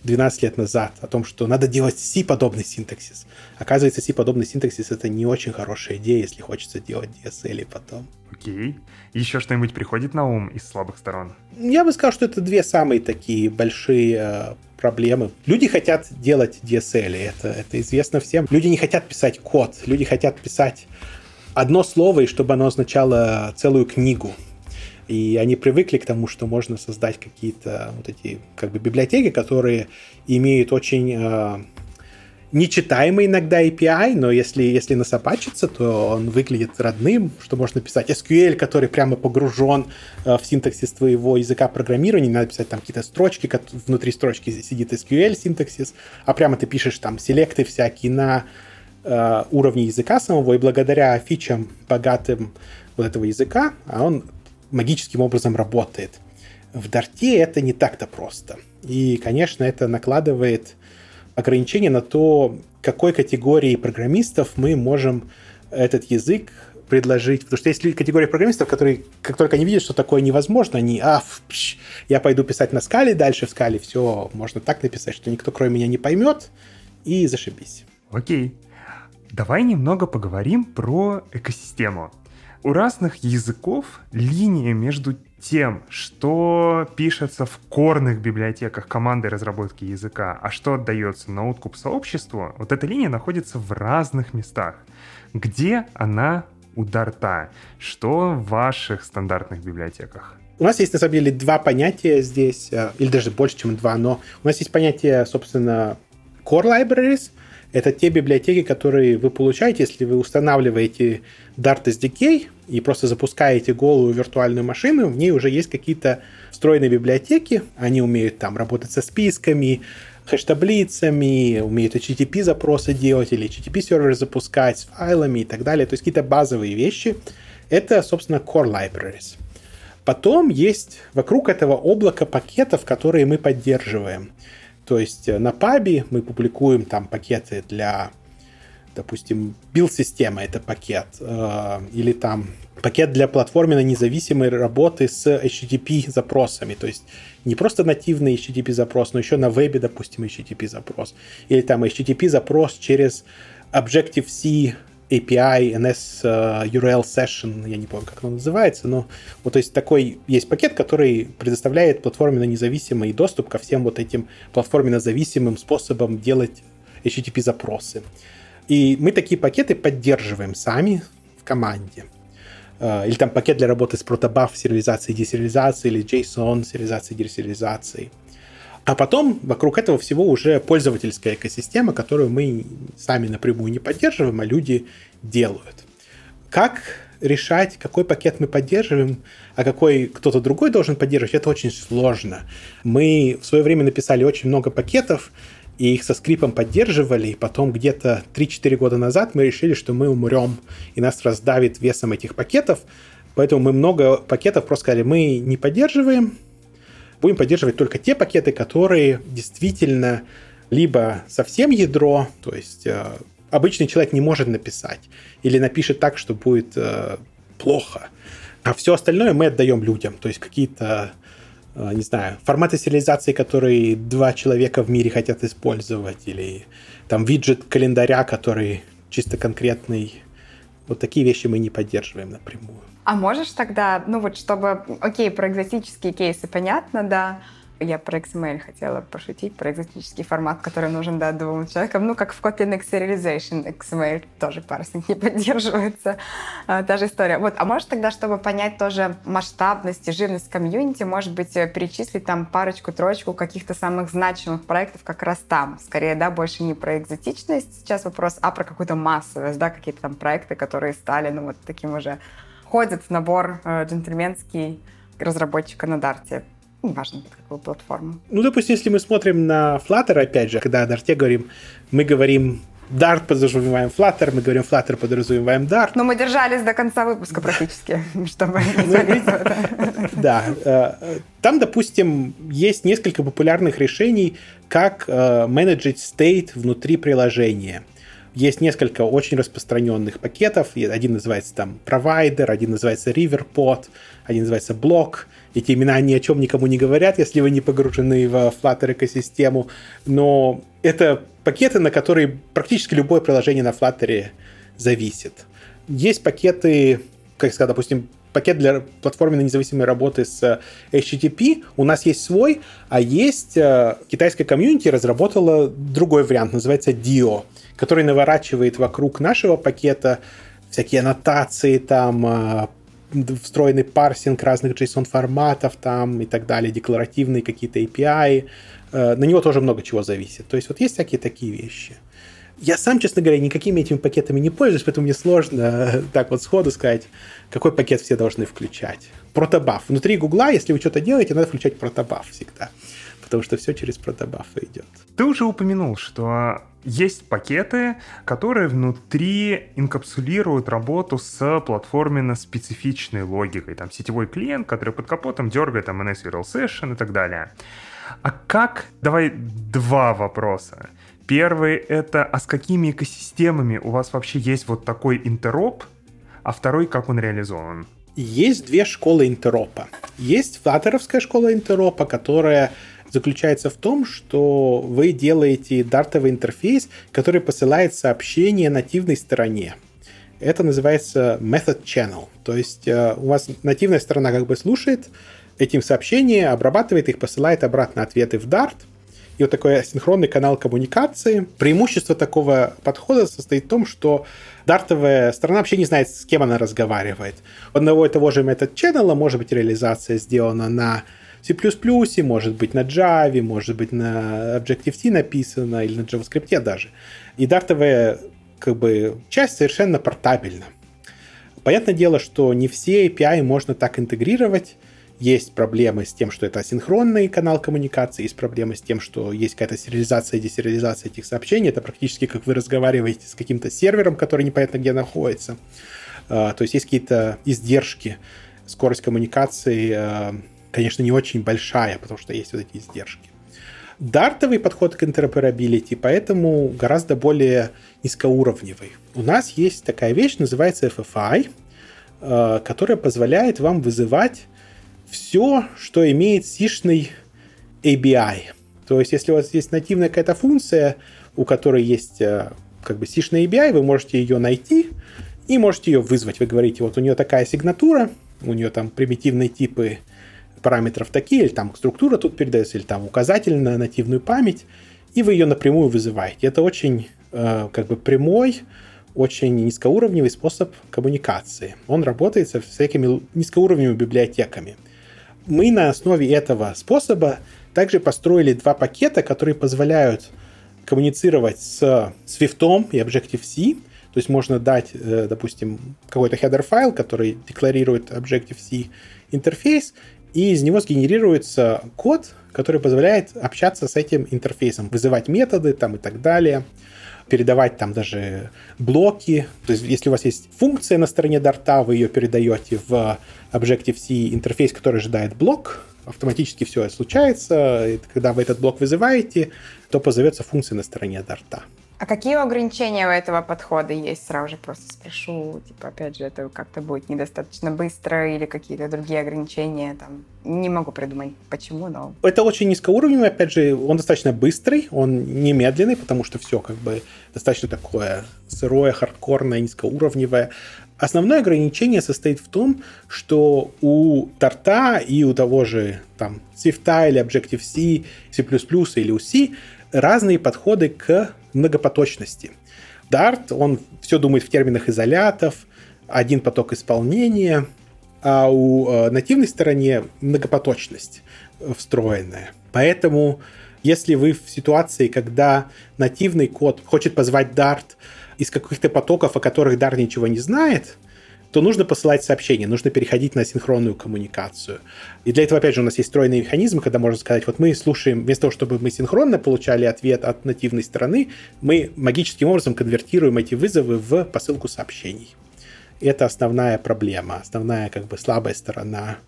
12 лет назад, о том, что надо делать C-подобный синтаксис. Оказывается, C-подобный синтаксис — это не очень хорошая идея, если хочется делать DSL потом. Окей. Еще что-нибудь приходит на ум из слабых сторон? Я бы сказал, что это две самые такие большие э, проблемы. Люди хотят делать DSL, это, это известно всем. Люди не хотят писать код, люди хотят писать одно слово, и чтобы оно означало целую книгу. И они привыкли к тому, что можно создать какие-то вот эти как бы библиотеки, которые имеют очень э, нечитаемый иногда API, но если, если насобачиться, то он выглядит родным, что можно писать SQL, который прямо погружен э, в синтаксис твоего языка программирования, надо писать там какие-то строчки, как внутри строчки сидит SQL синтаксис, а прямо ты пишешь там селекты всякие на э, уровне языка самого, и благодаря фичам богатым вот этого языка, а он магическим образом работает. В Дарте это не так-то просто. И, конечно, это накладывает ограничения на то, какой категории программистов мы можем этот язык предложить. Потому что есть категория программистов, которые, как только они видят, что такое невозможно, они, а, пш, я пойду писать на скале, дальше в скале все можно так написать, что никто кроме меня не поймет, и зашибись. Окей. Давай немного поговорим про экосистему. У разных языков линия между тем, что пишется в корных библиотеках команды разработки языка, а что отдается на откуп сообществу, вот эта линия находится в разных местах. Где она у Дарта? Что в ваших стандартных библиотеках? У нас есть, на самом деле, два понятия здесь, э, или даже больше, чем два, но у нас есть понятие, собственно, core libraries — это те библиотеки, которые вы получаете, если вы устанавливаете Dart SDK и просто запускаете голую виртуальную машину, в ней уже есть какие-то встроенные библиотеки, они умеют там работать со списками, хэш-таблицами, умеют HTTP запросы делать или HTTP сервер запускать с файлами и так далее. То есть какие-то базовые вещи. Это, собственно, core libraries. Потом есть вокруг этого облака пакетов, которые мы поддерживаем. То есть на пабе мы публикуем там пакеты для, допустим, билд-система это пакет, э, или там пакет для платформенно независимой работы с HTTP запросами, то есть не просто нативный HTTP запрос, но еще на вебе, допустим, HTTP запрос, или там HTTP запрос через Objective-C API NS э, URL Session, я не помню, как он называется, но вот то есть такой есть пакет, который предоставляет платформенно независимый доступ ко всем вот этим платформенно зависимым способам делать HTTP-запросы. И мы такие пакеты поддерживаем сами в команде. Э, или там пакет для работы с протобаф сериализации и десериализации, или JSON сериализации и десериализации. А потом вокруг этого всего уже пользовательская экосистема, которую мы сами напрямую не поддерживаем, а люди делают. Как решать, какой пакет мы поддерживаем, а какой кто-то другой должен поддерживать, это очень сложно. Мы в свое время написали очень много пакетов, и их со скрипом поддерживали, и потом где-то 3-4 года назад мы решили, что мы умрем, и нас раздавит весом этих пакетов, поэтому мы много пакетов просто сказали, мы не поддерживаем, будем поддерживать только те пакеты, которые действительно либо совсем ядро, то есть э, обычный человек не может написать, или напишет так, что будет э, плохо, а все остальное мы отдаем людям, то есть какие-то не знаю, форматы сериализации, которые два человека в мире хотят использовать, или там виджет календаря, который чисто конкретный. Вот такие вещи мы не поддерживаем напрямую. А можешь тогда, ну вот чтобы, окей, про экзотические кейсы понятно, да, я про XML хотела пошутить, про экзотический формат, который нужен да, двум человекам. Ну, как в Kotlin Serialization XML тоже парсинг не поддерживается. А, та же история. Вот, а может тогда, чтобы понять тоже масштабность и жирность комьюнити, может быть, э, перечислить там парочку-троечку каких-то самых значимых проектов как раз там. Скорее, да, больше не про экзотичность сейчас вопрос, а про какую-то массовость, да, какие-то там проекты, которые стали, ну, вот таким уже входит в набор э, джентльменский разработчика на Дарте. Неважно, под какую платформу. Ну, допустим, если мы смотрим на Flutter, опять же, когда о Дарте говорим, мы говорим Dart подразумеваем Flutter, мы говорим Flutter подразумеваем Dart. Но мы держались до конца выпуска практически, чтобы Да. Э, там, допустим, есть несколько популярных решений, как э, менеджить стейт внутри приложения. Есть несколько очень распространенных пакетов. Один называется там провайдер, один называется riverpod, один называется блок. Эти имена ни о чем никому не говорят, если вы не погружены в Flutter экосистему. Но это пакеты, на которые практически любое приложение на Flutter зависит. Есть пакеты, как сказать, допустим, пакет для платформенной независимой работы с HTTP. У нас есть свой, а есть э, китайская комьюнити разработала другой вариант, называется DIO который наворачивает вокруг нашего пакета всякие аннотации, там, а, встроенный парсинг разных JSON-форматов там и так далее, декларативные какие-то API. Э, на него тоже много чего зависит. То есть вот есть всякие такие вещи. Я сам, честно говоря, никакими этими пакетами не пользуюсь, поэтому мне сложно э, так вот сходу сказать, какой пакет все должны включать. Протобаф. Внутри Гугла, если вы что-то делаете, надо включать протобаф всегда потому что все через протобафы идет. Ты уже упомянул, что есть пакеты, которые внутри инкапсулируют работу с платформенно-специфичной логикой. Там сетевой клиент, который под капотом дергает там NS URL Session и так далее. А как... Давай два вопроса. Первый — это а с какими экосистемами у вас вообще есть вот такой интероп, а второй — как он реализован? Есть две школы интеропа. Есть флаттеровская школа интеропа, которая заключается в том, что вы делаете дартовый интерфейс, который посылает сообщение нативной стороне. Это называется method channel. То есть э, у вас нативная сторона как бы слушает этим сообщения, обрабатывает их, посылает обратно ответы в Dart. И вот такой асинхронный канал коммуникации. Преимущество такого подхода состоит в том, что дартовая сторона вообще не знает, с кем она разговаривает. У одного и того же метод channel может быть реализация сделана на C++, может быть на Java, может быть на Objective-C написано или на JavaScript даже. И дартовая как бы, часть совершенно портабельна. Понятное дело, что не все API можно так интегрировать. Есть проблемы с тем, что это асинхронный канал коммуникации, есть проблемы с тем, что есть какая-то сериализация и десериализация этих сообщений. Это практически как вы разговариваете с каким-то сервером, который непонятно где находится. А, то есть есть какие-то издержки, скорость коммуникации а, конечно, не очень большая, потому что есть вот эти издержки. Дартовый подход к интероперабилити, поэтому гораздо более низкоуровневый. У нас есть такая вещь, называется FFI, э, которая позволяет вам вызывать все, что имеет сишный ABI. То есть, если у вас есть нативная какая-то функция, у которой есть э, как бы сишная API, вы можете ее найти и можете ее вызвать. Вы говорите, вот у нее такая сигнатура, у нее там примитивные типы параметров такие, или там структура тут передается, или там указатель на нативную память, и вы ее напрямую вызываете. Это очень э, как бы прямой, очень низкоуровневый способ коммуникации. Он работает со всякими низкоуровневыми библиотеками. Мы на основе этого способа также построили два пакета, которые позволяют коммуницировать с Swift и Objective-C. То есть можно дать, э, допустим, какой-то header файл, который декларирует Objective-C интерфейс, и из него сгенерируется код, который позволяет общаться с этим интерфейсом, вызывать методы там и так далее, передавать там даже блоки. То есть если у вас есть функция на стороне дарта, вы ее передаете в Objective-C интерфейс, который ожидает блок, автоматически все случается. И когда вы этот блок вызываете, то позовется функция на стороне дарта. А какие ограничения у этого подхода есть? Сразу же просто спрошу, типа, опять же, это как-то будет недостаточно быстро или какие-то другие ограничения, там, не могу придумать, почему, но... Это очень низкоуровневый, опять же, он достаточно быстрый, он не медленный, потому что все как бы достаточно такое сырое, хардкорное, низкоуровневое. Основное ограничение состоит в том, что у торта и у того же там Swift или Objective-C, C++ или у C разные подходы к многопоточности. Dart, он все думает в терминах изолятов, один поток исполнения, а у э, нативной стороне многопоточность встроенная. Поэтому, если вы в ситуации, когда нативный код хочет позвать Dart из каких-то потоков, о которых Dart ничего не знает, то нужно посылать сообщения, нужно переходить на синхронную коммуникацию. И для этого, опять же, у нас есть встроенный механизм, когда можно сказать, вот мы слушаем, вместо того, чтобы мы синхронно получали ответ от нативной стороны, мы магическим образом конвертируем эти вызовы в посылку сообщений. Это основная проблема, основная как бы слабая сторона.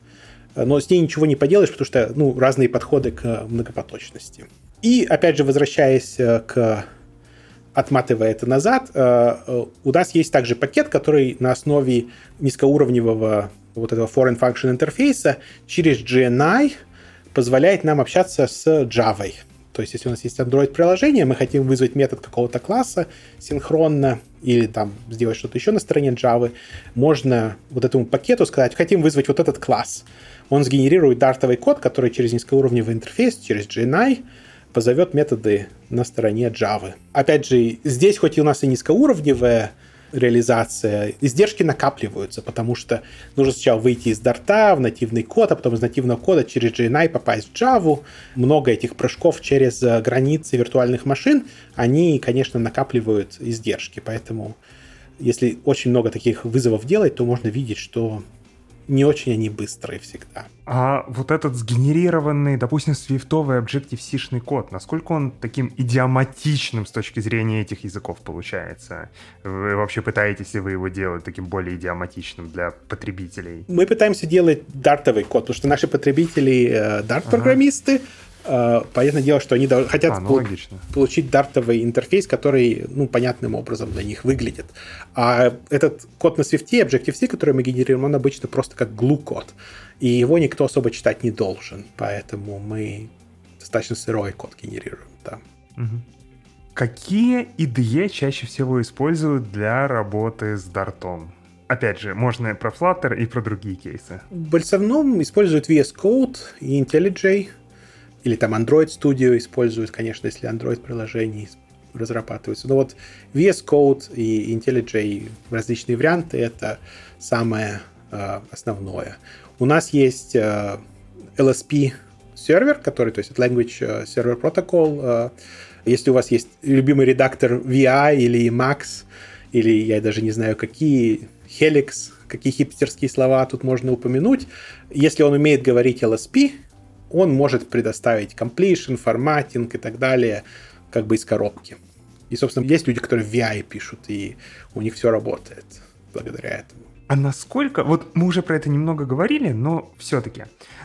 Но с ней ничего не поделаешь, потому что ну, разные подходы к многопоточности. И опять же, возвращаясь э, к отматывая это назад, э, э, у нас есть также пакет, который на основе низкоуровневого вот этого foreign function интерфейса через GNI позволяет нам общаться с Java. То есть, если у нас есть Android-приложение, мы хотим вызвать метод какого-то класса синхронно или там сделать что-то еще на стороне Java, можно вот этому пакету сказать, хотим вызвать вот этот класс. Он сгенерирует дартовый код, который через низкоуровневый интерфейс, через GNI позовет методы на стороне Java. Опять же, здесь хоть и у нас и низкоуровневая реализация, издержки накапливаются, потому что нужно сначала выйти из дарта в нативный код, а потом из нативного кода через GNI попасть в Java. Много этих прыжков через э, границы виртуальных машин, они, конечно, накапливают издержки, поэтому если очень много таких вызовов делать, то можно видеть, что не очень они быстрые всегда. А вот этот сгенерированный, допустим, свифтовый Objective-C-шный код, насколько он таким идиоматичным с точки зрения этих языков получается? Вы вообще пытаетесь ли вы его делать таким более идиоматичным для потребителей? Мы пытаемся делать дартовый код, потому что наши потребители э, дарт-программисты, ага понятное дело, что они хотят а, ну, получить дартовый интерфейс, который ну, понятным образом для них выглядит. А этот код на Swift, Objective-C, который мы генерируем, он обычно просто как glue-код. И его никто особо читать не должен. Поэтому мы достаточно сырой код генерируем. Да. Угу. Какие IDE чаще всего используют для работы с дартом? Опять же, можно про Flutter и про другие кейсы. В основном используют VS Code и IntelliJ. Или там Android Studio используют, конечно, если Android приложений разрабатываются. Но вот VS Code и IntelliJ различные варианты это самое э, основное. У нас есть э, LSP сервер, который, то есть Language э, Server Protocol. Э, если у вас есть любимый редактор VI или Max, или я даже не знаю какие, Helix, какие хипстерские слова тут можно упомянуть. Если он умеет говорить LSP, он может предоставить completion, форматинг и так далее, как бы из коробки. И, собственно, есть люди, которые в VI пишут, и у них все работает благодаря этому. А насколько, вот мы уже про это немного говорили, но все-таки,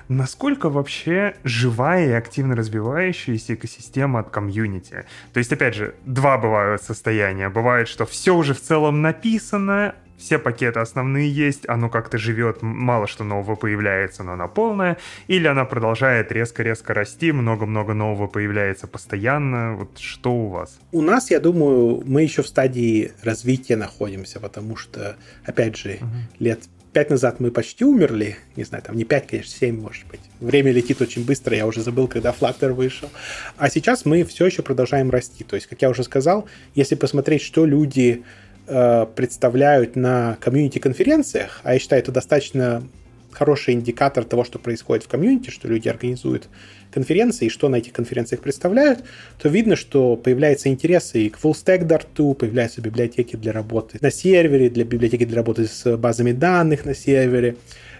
насколько вообще живая и активно развивающаяся экосистема от комьюнити? То есть, опять же, два бывают состояния. Бывает, что все уже в целом написано, все пакеты основные есть, оно как-то живет, мало что нового появляется, но она полная, или она продолжает резко-резко расти, много-много нового появляется постоянно. Вот что у вас? У нас, я думаю, мы еще в стадии развития находимся, потому что, опять же, угу. лет пять назад мы почти умерли, не знаю, там не пять, конечно, семь, может быть. Время летит очень быстро, я уже забыл, когда Flutter вышел. А сейчас мы все еще продолжаем расти. То есть, как я уже сказал, если посмотреть, что люди э, представляют на комьюнити-конференциях, а я считаю, это достаточно хороший индикатор того, что происходит в комьюнити, что люди организуют конференции и что на этих конференциях представляют, то видно, что появляется интерес и к full-stack Dart, появляются библиотеки для работы на сервере, для библиотеки для работы с базами данных на сервере.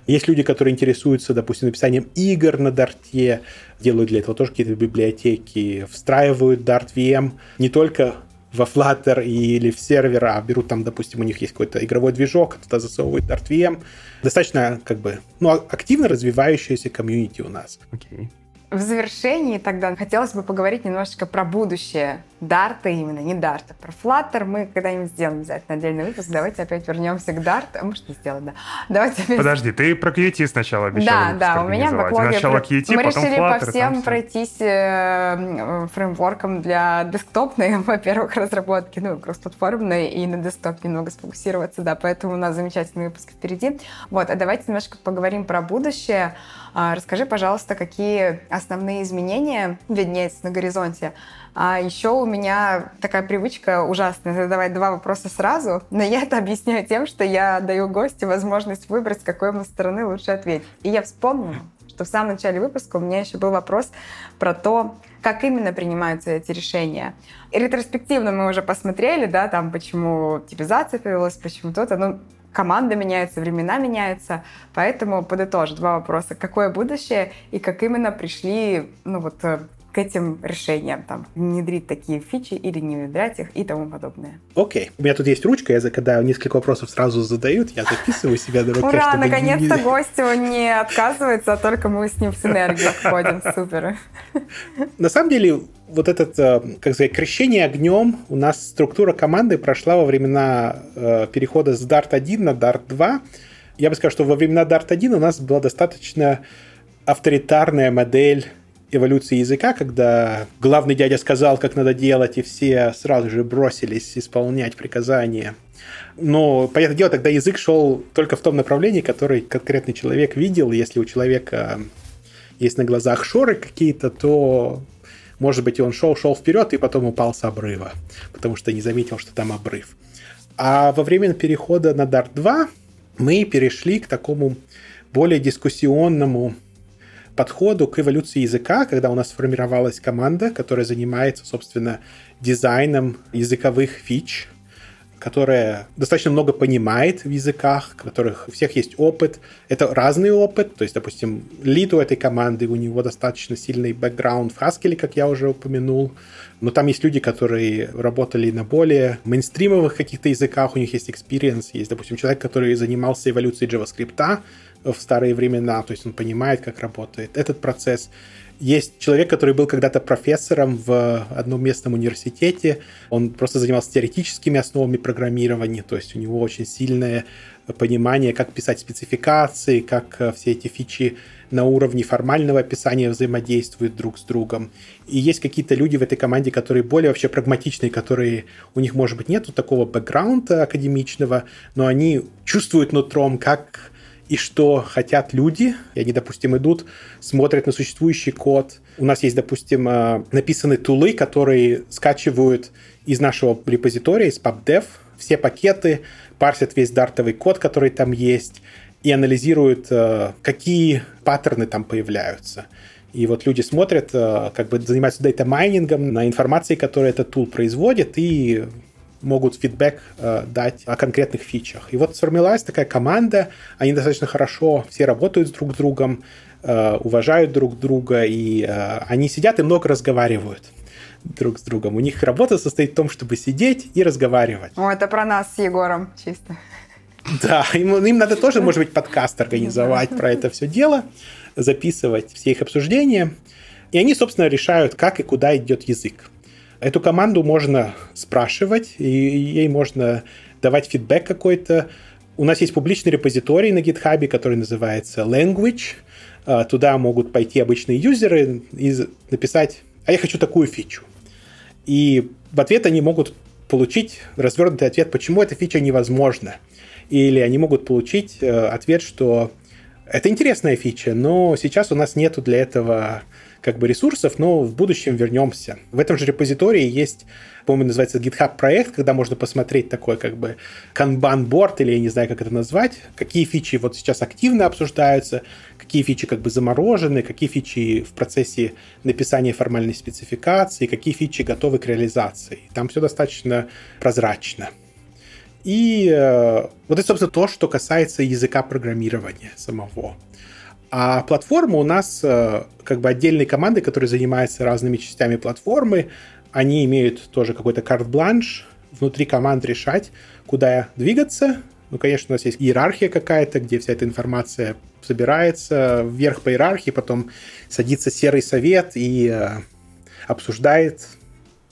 Есть люди, которые интересуются, допустим, написанием игр на Дарте, делают для этого тоже какие-то библиотеки, встраивают Dart VM не только во Flutter или в сервер, а берут там, допустим, у них есть какой-то игровой движок, туда засовывают Dart VM. Достаточно, как бы, ну, активно развивающаяся комьюнити у нас. Okay. В завершении тогда хотелось бы поговорить немножечко про будущее Дарта именно, не Дарта. Про Flutter мы когда-нибудь сделаем обязательно отдельный выпуск. Давайте опять вернемся к Dart. А может, не сделаем, да. Давайте опять... Подожди, ты про Qt сначала обещала Да, да, у меня в бэклоге... Сначала Qt, мы потом решили Flutter, по всем пройтись э, фреймворком для десктопной, во-первых, разработки, ну, кроссплатформенной, и на десктоп немного сфокусироваться, да, поэтому у нас замечательный выпуск впереди. Вот, а давайте немножко поговорим про будущее. А, расскажи, пожалуйста, какие основные изменения виднеются на горизонте. А еще у меня такая привычка ужасная задавать два вопроса сразу, но я это объясняю тем, что я даю гостю возможность выбрать, с какой ему стороны лучше ответить. И я вспомнила, что в самом начале выпуска у меня еще был вопрос про то, как именно принимаются эти решения. И ретроспективно мы уже посмотрели, да, там, почему типизация появилась, почему то-то. Ну, команда меняется, времена меняются. Поэтому подытожу два вопроса. Какое будущее и как именно пришли ну, вот, э, к этим решениям, там, внедрить такие фичи или не внедрять их и тому подобное. Окей. Okay. У меня тут есть ручка, я когда несколько вопросов сразу задают, я записываю себя на руке, Ура, наконец-то не... гостю не отказывается, а только мы с ним в синергию входим. Супер. На самом деле, вот этот, э, как сказать, крещение огнем, у нас структура команды прошла во времена э, перехода с Dart 1 на Dart 2. Я бы сказал, что во времена Dart 1 у нас была достаточно авторитарная модель эволюции языка, когда главный дядя сказал, как надо делать, и все сразу же бросились исполнять приказания. Но, понятное дело, тогда язык шел только в том направлении, который конкретный человек видел. Если у человека есть на глазах шоры какие-то, то, может быть, он шел, шел вперед и потом упал с обрыва, потому что не заметил, что там обрыв. А во время перехода на Dart 2 мы перешли к такому более дискуссионному подходу к эволюции языка, когда у нас сформировалась команда, которая занимается, собственно, дизайном языковых фич, которая достаточно много понимает в языках, у которых у всех есть опыт. Это разный опыт, то есть, допустим, лид у этой команды, у него достаточно сильный бэкграунд в Haskell, как я уже упомянул, но там есть люди, которые работали на более мейнстримовых каких-то языках, у них есть experience, есть, допустим, человек, который занимался эволюцией JavaScript, в старые времена, то есть он понимает, как работает этот процесс. Есть человек, который был когда-то профессором в одном местном университете, он просто занимался теоретическими основами программирования, то есть у него очень сильное понимание, как писать спецификации, как э, все эти фичи на уровне формального описания взаимодействуют друг с другом. И есть какие-то люди в этой команде, которые более вообще прагматичные, которые у них, может быть, нету такого бэкграунда академичного, но они чувствуют нутром, как и что хотят люди, и они, допустим, идут, смотрят на существующий код. У нас есть, допустим, э, написанные тулы, которые скачивают из нашего репозитория, из PubDev, все пакеты, парсят весь дартовый код, который там есть, и анализируют, э, какие паттерны там появляются. И вот люди смотрят, э, как бы занимаются дата-майнингом на информации, которую этот тул производит, и могут фидбэк э, дать о конкретных фичах. И вот сформировалась такая команда, они достаточно хорошо все работают друг с другом, уважают друг друга, и они сидят и много разговаривают друг с другом. У них работа состоит в том, чтобы сидеть и разговаривать. О, это про нас с Егором чисто. Да, им, им надо тоже, может быть, подкаст организовать про это все дело, записывать все их обсуждения. И они, собственно, решают, как и куда идет язык. Эту команду можно спрашивать, и ей можно давать фидбэк какой-то. У нас есть публичный репозиторий на GitHub, который называется Language. А, туда могут пойти обычные юзеры и написать, а я хочу такую фичу. И в ответ они могут получить развернутый ответ, почему эта фича невозможна. Или они могут получить э, ответ, что это интересная фича, но сейчас у нас нету для этого как бы ресурсов, но в будущем вернемся. В этом же репозитории есть, по-моему, называется GitHub проект, когда можно посмотреть такой как бы канбан-борд, или я не знаю, как это назвать, какие фичи вот сейчас активно обсуждаются, какие фичи как бы заморожены, какие фичи в процессе написания формальной спецификации, какие фичи готовы к реализации. Там все достаточно прозрачно. И э, вот это, собственно, то, что касается языка программирования самого. А платформа у нас э, как бы отдельные команды, которые занимаются разными частями платформы. Они имеют тоже какой-то карт-бланш внутри команд решать, куда двигаться. Ну, конечно, у нас есть иерархия какая-то, где вся эта информация собирается вверх по иерархии, потом садится серый совет и э, обсуждает,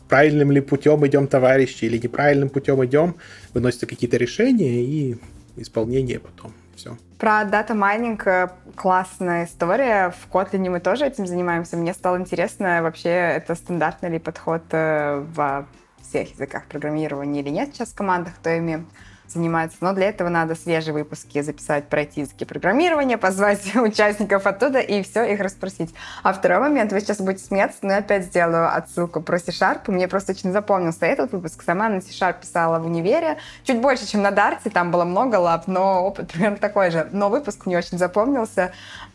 правильным ли путем идем, товарищи, или неправильным путем идем, выносятся какие-то решения и исполнение потом. Все. Про data mining э, классная история. В Kotlin мы тоже этим занимаемся. Мне стало интересно, вообще это стандартный ли подход э, во всех языках программирования или нет сейчас в командах, кто ими занимается. Но для этого надо свежие выпуски записать про эти языки программирования, позвать участников оттуда и все, их расспросить. А второй момент, вы сейчас будете смеяться, но я опять сделаю отсылку про C-Sharp. Мне просто очень запомнился этот выпуск. Сама на C-Sharp писала в универе. Чуть больше, чем на Дарте, там было много лап, но опыт примерно такой же. Но выпуск мне очень запомнился.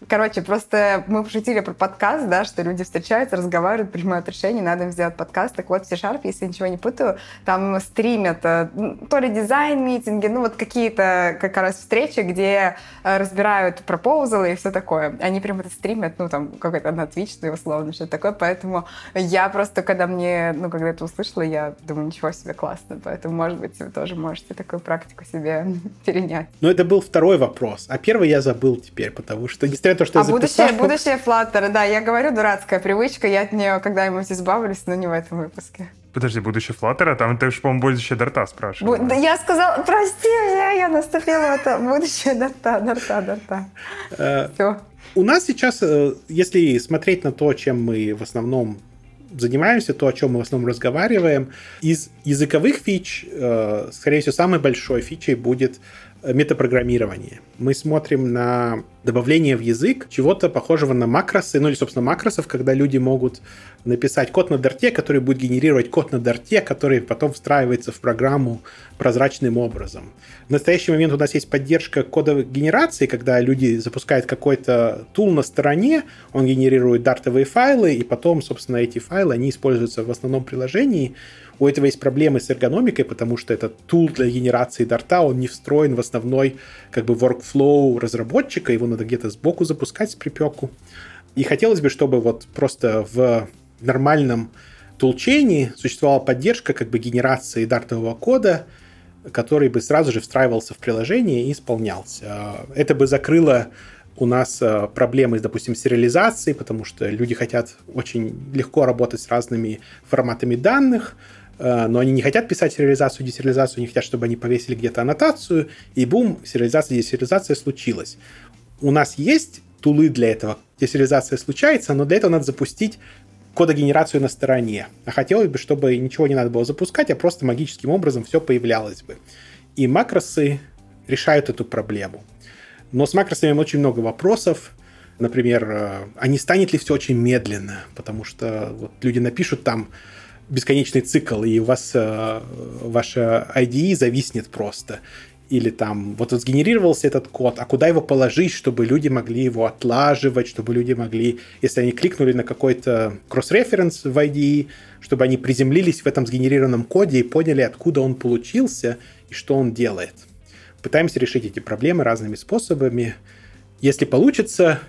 Короче, просто мы пошутили про подкаст, да, что люди встречаются, разговаривают, принимают решения, надо им сделать подкаст. Так вот, C-Sharp, если я ничего не путаю, там стримят э, то ли дизайн митинги, ну вот какие-то как раз встречи, где э, разбирают пропозалы и все такое. Они прям это стримят, ну там какой-то на Twitch, ну, условно, что-то такое. Поэтому я просто, когда мне, ну, когда это услышала, я думаю, ничего себе, классно. Поэтому, может быть, вы тоже можете такую практику себе перенять. Но это был второй вопрос. А первый я забыл теперь, потому что, несмотря на то, что а я записал... будущее, будущее Flutter, да, я говорю, дурацкая привычка, я от нее когда-нибудь избавлюсь, но не в этом выпуске. Подожди, будущее Флаттера? Там ты же, по-моему, будущее Дарта спрашивал. Бу- да я сказала, прости меня, я наступила в это будущее Дарта, Дарта, Дарта. Э, Все. У нас сейчас, э, если смотреть на то, чем мы в основном занимаемся, то, о чем мы в основном разговариваем, из языковых фич, э, скорее всего, самой большой фичей будет метапрограммирование. Мы смотрим на добавление в язык чего-то похожего на макросы, ну или, собственно, макросов, когда люди могут написать код на дарте, который будет генерировать код на дарте, который потом встраивается в программу прозрачным образом. В настоящий момент у нас есть поддержка кодовой генерации, когда люди запускают какой-то тул на стороне, он генерирует дартовые файлы, и потом, собственно, эти файлы, они используются в основном приложении, у этого есть проблемы с эргономикой, потому что этот тул для генерации дарта, он не встроен в основной как бы workflow разработчика, его надо где-то сбоку запускать с припеку. И хотелось бы, чтобы вот просто в нормальном тулчении существовала поддержка как бы генерации дартового кода, который бы сразу же встраивался в приложение и исполнялся. Это бы закрыло у нас э, проблемы, допустим, сериализацией, потому что люди хотят очень легко работать с разными форматами данных, но они не хотят писать сериализацию, десериализацию, они хотят, чтобы они повесили где-то аннотацию, и бум, сериализация, десериализация случилась. У нас есть тулы для этого, десериализация случается, но для этого надо запустить кодогенерацию на стороне. А хотелось бы, чтобы ничего не надо было запускать, а просто магическим образом все появлялось бы. И макросы решают эту проблему. Но с макросами очень много вопросов. Например, э, а не станет ли все очень медленно? Потому что вот люди напишут там бесконечный цикл, и у вас э, ваша IDE зависнет просто. Или там, вот, сгенерировался этот код, а куда его положить, чтобы люди могли его отлаживать, чтобы люди могли, если они кликнули на какой-то кросс-референс в IDE, чтобы они приземлились в этом сгенерированном коде и поняли, откуда он получился и что он делает. Пытаемся решить эти проблемы разными способами. Если получится,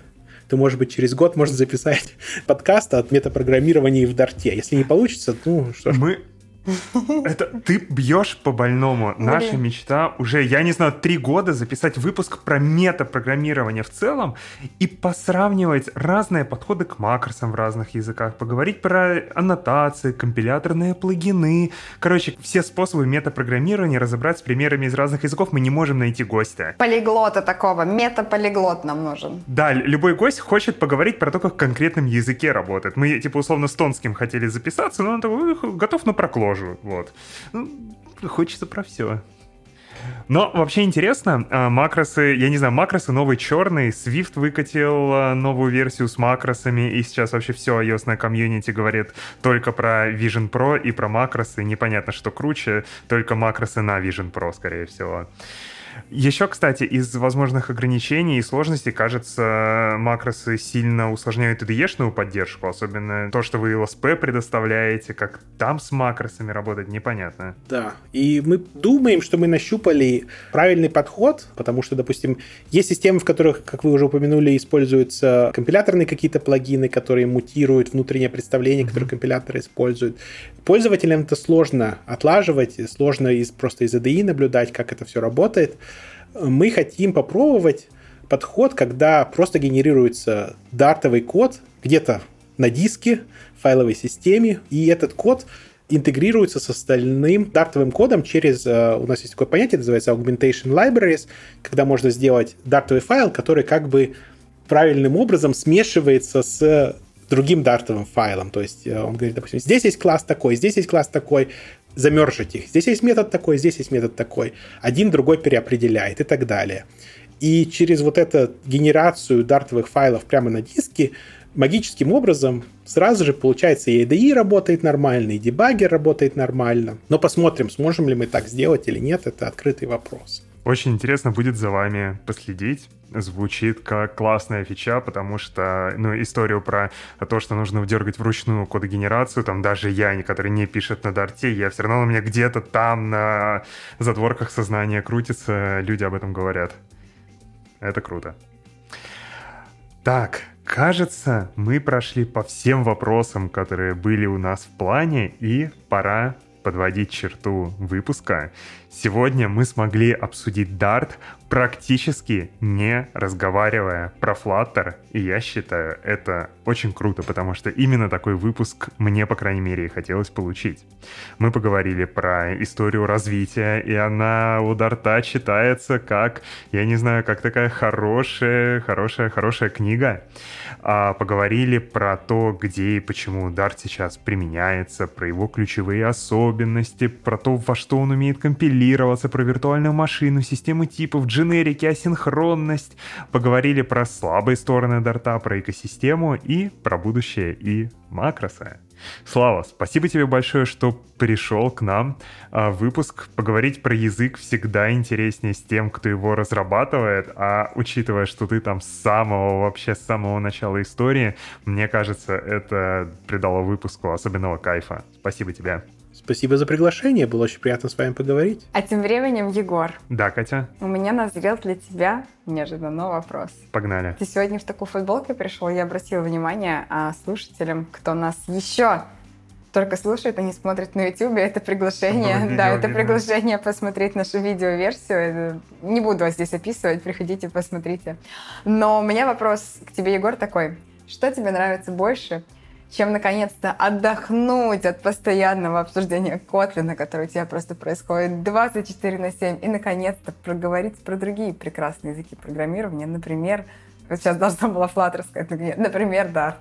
то, может быть, через год можно записать подкаст от метапрограммирования в Дарте. Если не получится, ну что ж. Мы Это ты бьешь по больному. Блин. Наша мечта уже, я не знаю, три года записать выпуск про метапрограммирование в целом и посравнивать разные подходы к макросам в разных языках, поговорить про аннотации, компиляторные плагины. Короче, все способы метапрограммирования разобрать с примерами из разных языков мы не можем найти гостя. Полиглота такого, метаполиглот нам нужен. Да, любой гость хочет поговорить про то, как в конкретном языке работает. Мы, типа, условно, с Тонским хотели записаться, но он такой, «Эх, готов на прокложу. Вот. Ну, хочется про все. Но вообще интересно, а, макросы, я не знаю, макросы новый черный, Swift выкатил а, новую версию с макросами, и сейчас вообще все ios комьюнити говорит только про Vision Pro и про макросы. Непонятно, что круче, только макросы на Vision Pro, скорее всего. Еще, кстати, из возможных ограничений и сложностей, кажется, макросы сильно усложняют IDE-шную поддержку, особенно то, что вы LSP предоставляете, как там с макросами работать, непонятно. Да, и мы думаем, что мы нащупали правильный подход, потому что, допустим, есть системы, в которых, как вы уже упомянули, используются компиляторные какие-то плагины, которые мутируют внутреннее представление, которое компиляторы используют. Пользователям это сложно отлаживать, сложно из, просто из ADI наблюдать, как это все работает. Мы хотим попробовать подход, когда просто генерируется дартовый код где-то на диске, файловой системе, и этот код интегрируется с остальным дартовым кодом через, э, у нас есть такое понятие, называется augmentation libraries, когда можно сделать дартовый файл, который как бы правильным образом смешивается с другим дартовым файлом. То есть э, он говорит, допустим, здесь есть класс такой, здесь есть класс такой, замержить их. Здесь есть метод такой, здесь есть метод такой. Один другой переопределяет и так далее. И через вот эту генерацию дартовых файлов прямо на диске магическим образом сразу же получается и IDE работает нормально, и дебаггер работает нормально. Но посмотрим, сможем ли мы так сделать или нет, это открытый вопрос. Очень интересно будет за вами последить. Звучит как классная фича, потому что, ну, историю про то, что нужно вдергать вручную кодогенерацию, там даже я, который не пишет на дарте, я все равно у меня где-то там на задворках сознания крутится, люди об этом говорят. Это круто. Так, кажется, мы прошли по всем вопросам, которые были у нас в плане, и пора подводить черту выпуска. Сегодня мы смогли обсудить Dart практически не разговаривая про Flutter, и я считаю это очень круто, потому что именно такой выпуск мне, по крайней мере, и хотелось получить. Мы поговорили про историю развития, и она у Дарта читается как, я не знаю, как такая хорошая, хорошая, хорошая книга. А поговорили про то, где и почему Dart сейчас применяется, про его ключевые особенности, про то, во что он умеет компилироваться, про виртуальную машину, системы типов, дженерики, асинхронность. Поговорили про слабые стороны Дарта, про экосистему и про будущее и макросы. Слава, спасибо тебе большое, что пришел к нам. А, выпуск поговорить про язык всегда интереснее с тем, кто его разрабатывает, а учитывая, что ты там с самого, вообще с самого начала истории, мне кажется, это придало выпуску особенного кайфа. Спасибо тебе. Спасибо за приглашение, было очень приятно с вами поговорить. А тем временем, Егор, Да, Катя, у меня назрел для тебя неожиданно вопрос. погнали. Ты сегодня в такой футболке пришел, я обратила внимание а, слушателям, кто нас еще только слушает, а не смотрит на YouTube, это приглашение, Чтобы да, это приглашение посмотреть нашу видеоверсию. Это- Не буду вас здесь описывать, приходите, посмотрите. Но у меня вопрос к тебе, Егор, такой. Что тебе нравится больше, чем наконец-то отдохнуть от постоянного обсуждения Котлина, которое у тебя просто происходит 24 на 7, и наконец-то проговорить про другие прекрасные языки программирования, например, сейчас должна была Flutter сказать, например, Dart.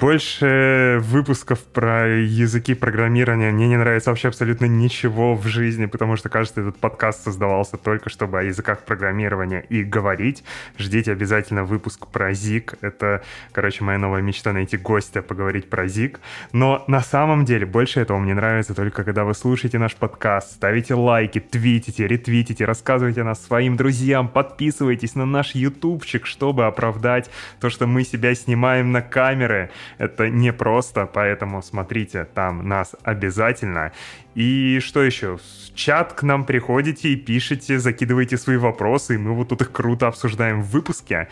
Больше выпусков про языки программирования мне не нравится вообще абсолютно ничего в жизни, потому что, кажется, этот подкаст создавался только чтобы о языках программирования и говорить. Ждите обязательно выпуск про ZIG. Это, короче, моя новая мечта найти гостя, поговорить про ZIG. Но на самом деле больше этого мне нравится только когда вы слушаете наш подкаст, ставите лайки, твитите, ретвитите, рассказывайте о нас своим друзьям, подписывайтесь на наш ютубчик, чтобы оправдать то, что мы себя снимаем на камеры. Это непросто, поэтому смотрите там нас обязательно. И что еще? В чат к нам приходите и пишите, закидывайте свои вопросы, и мы вот тут их круто обсуждаем в выпуске.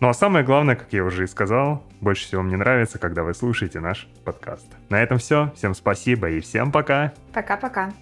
Ну а самое главное, как я уже и сказал, больше всего мне нравится, когда вы слушаете наш подкаст. На этом все. Всем спасибо и всем пока. Пока-пока.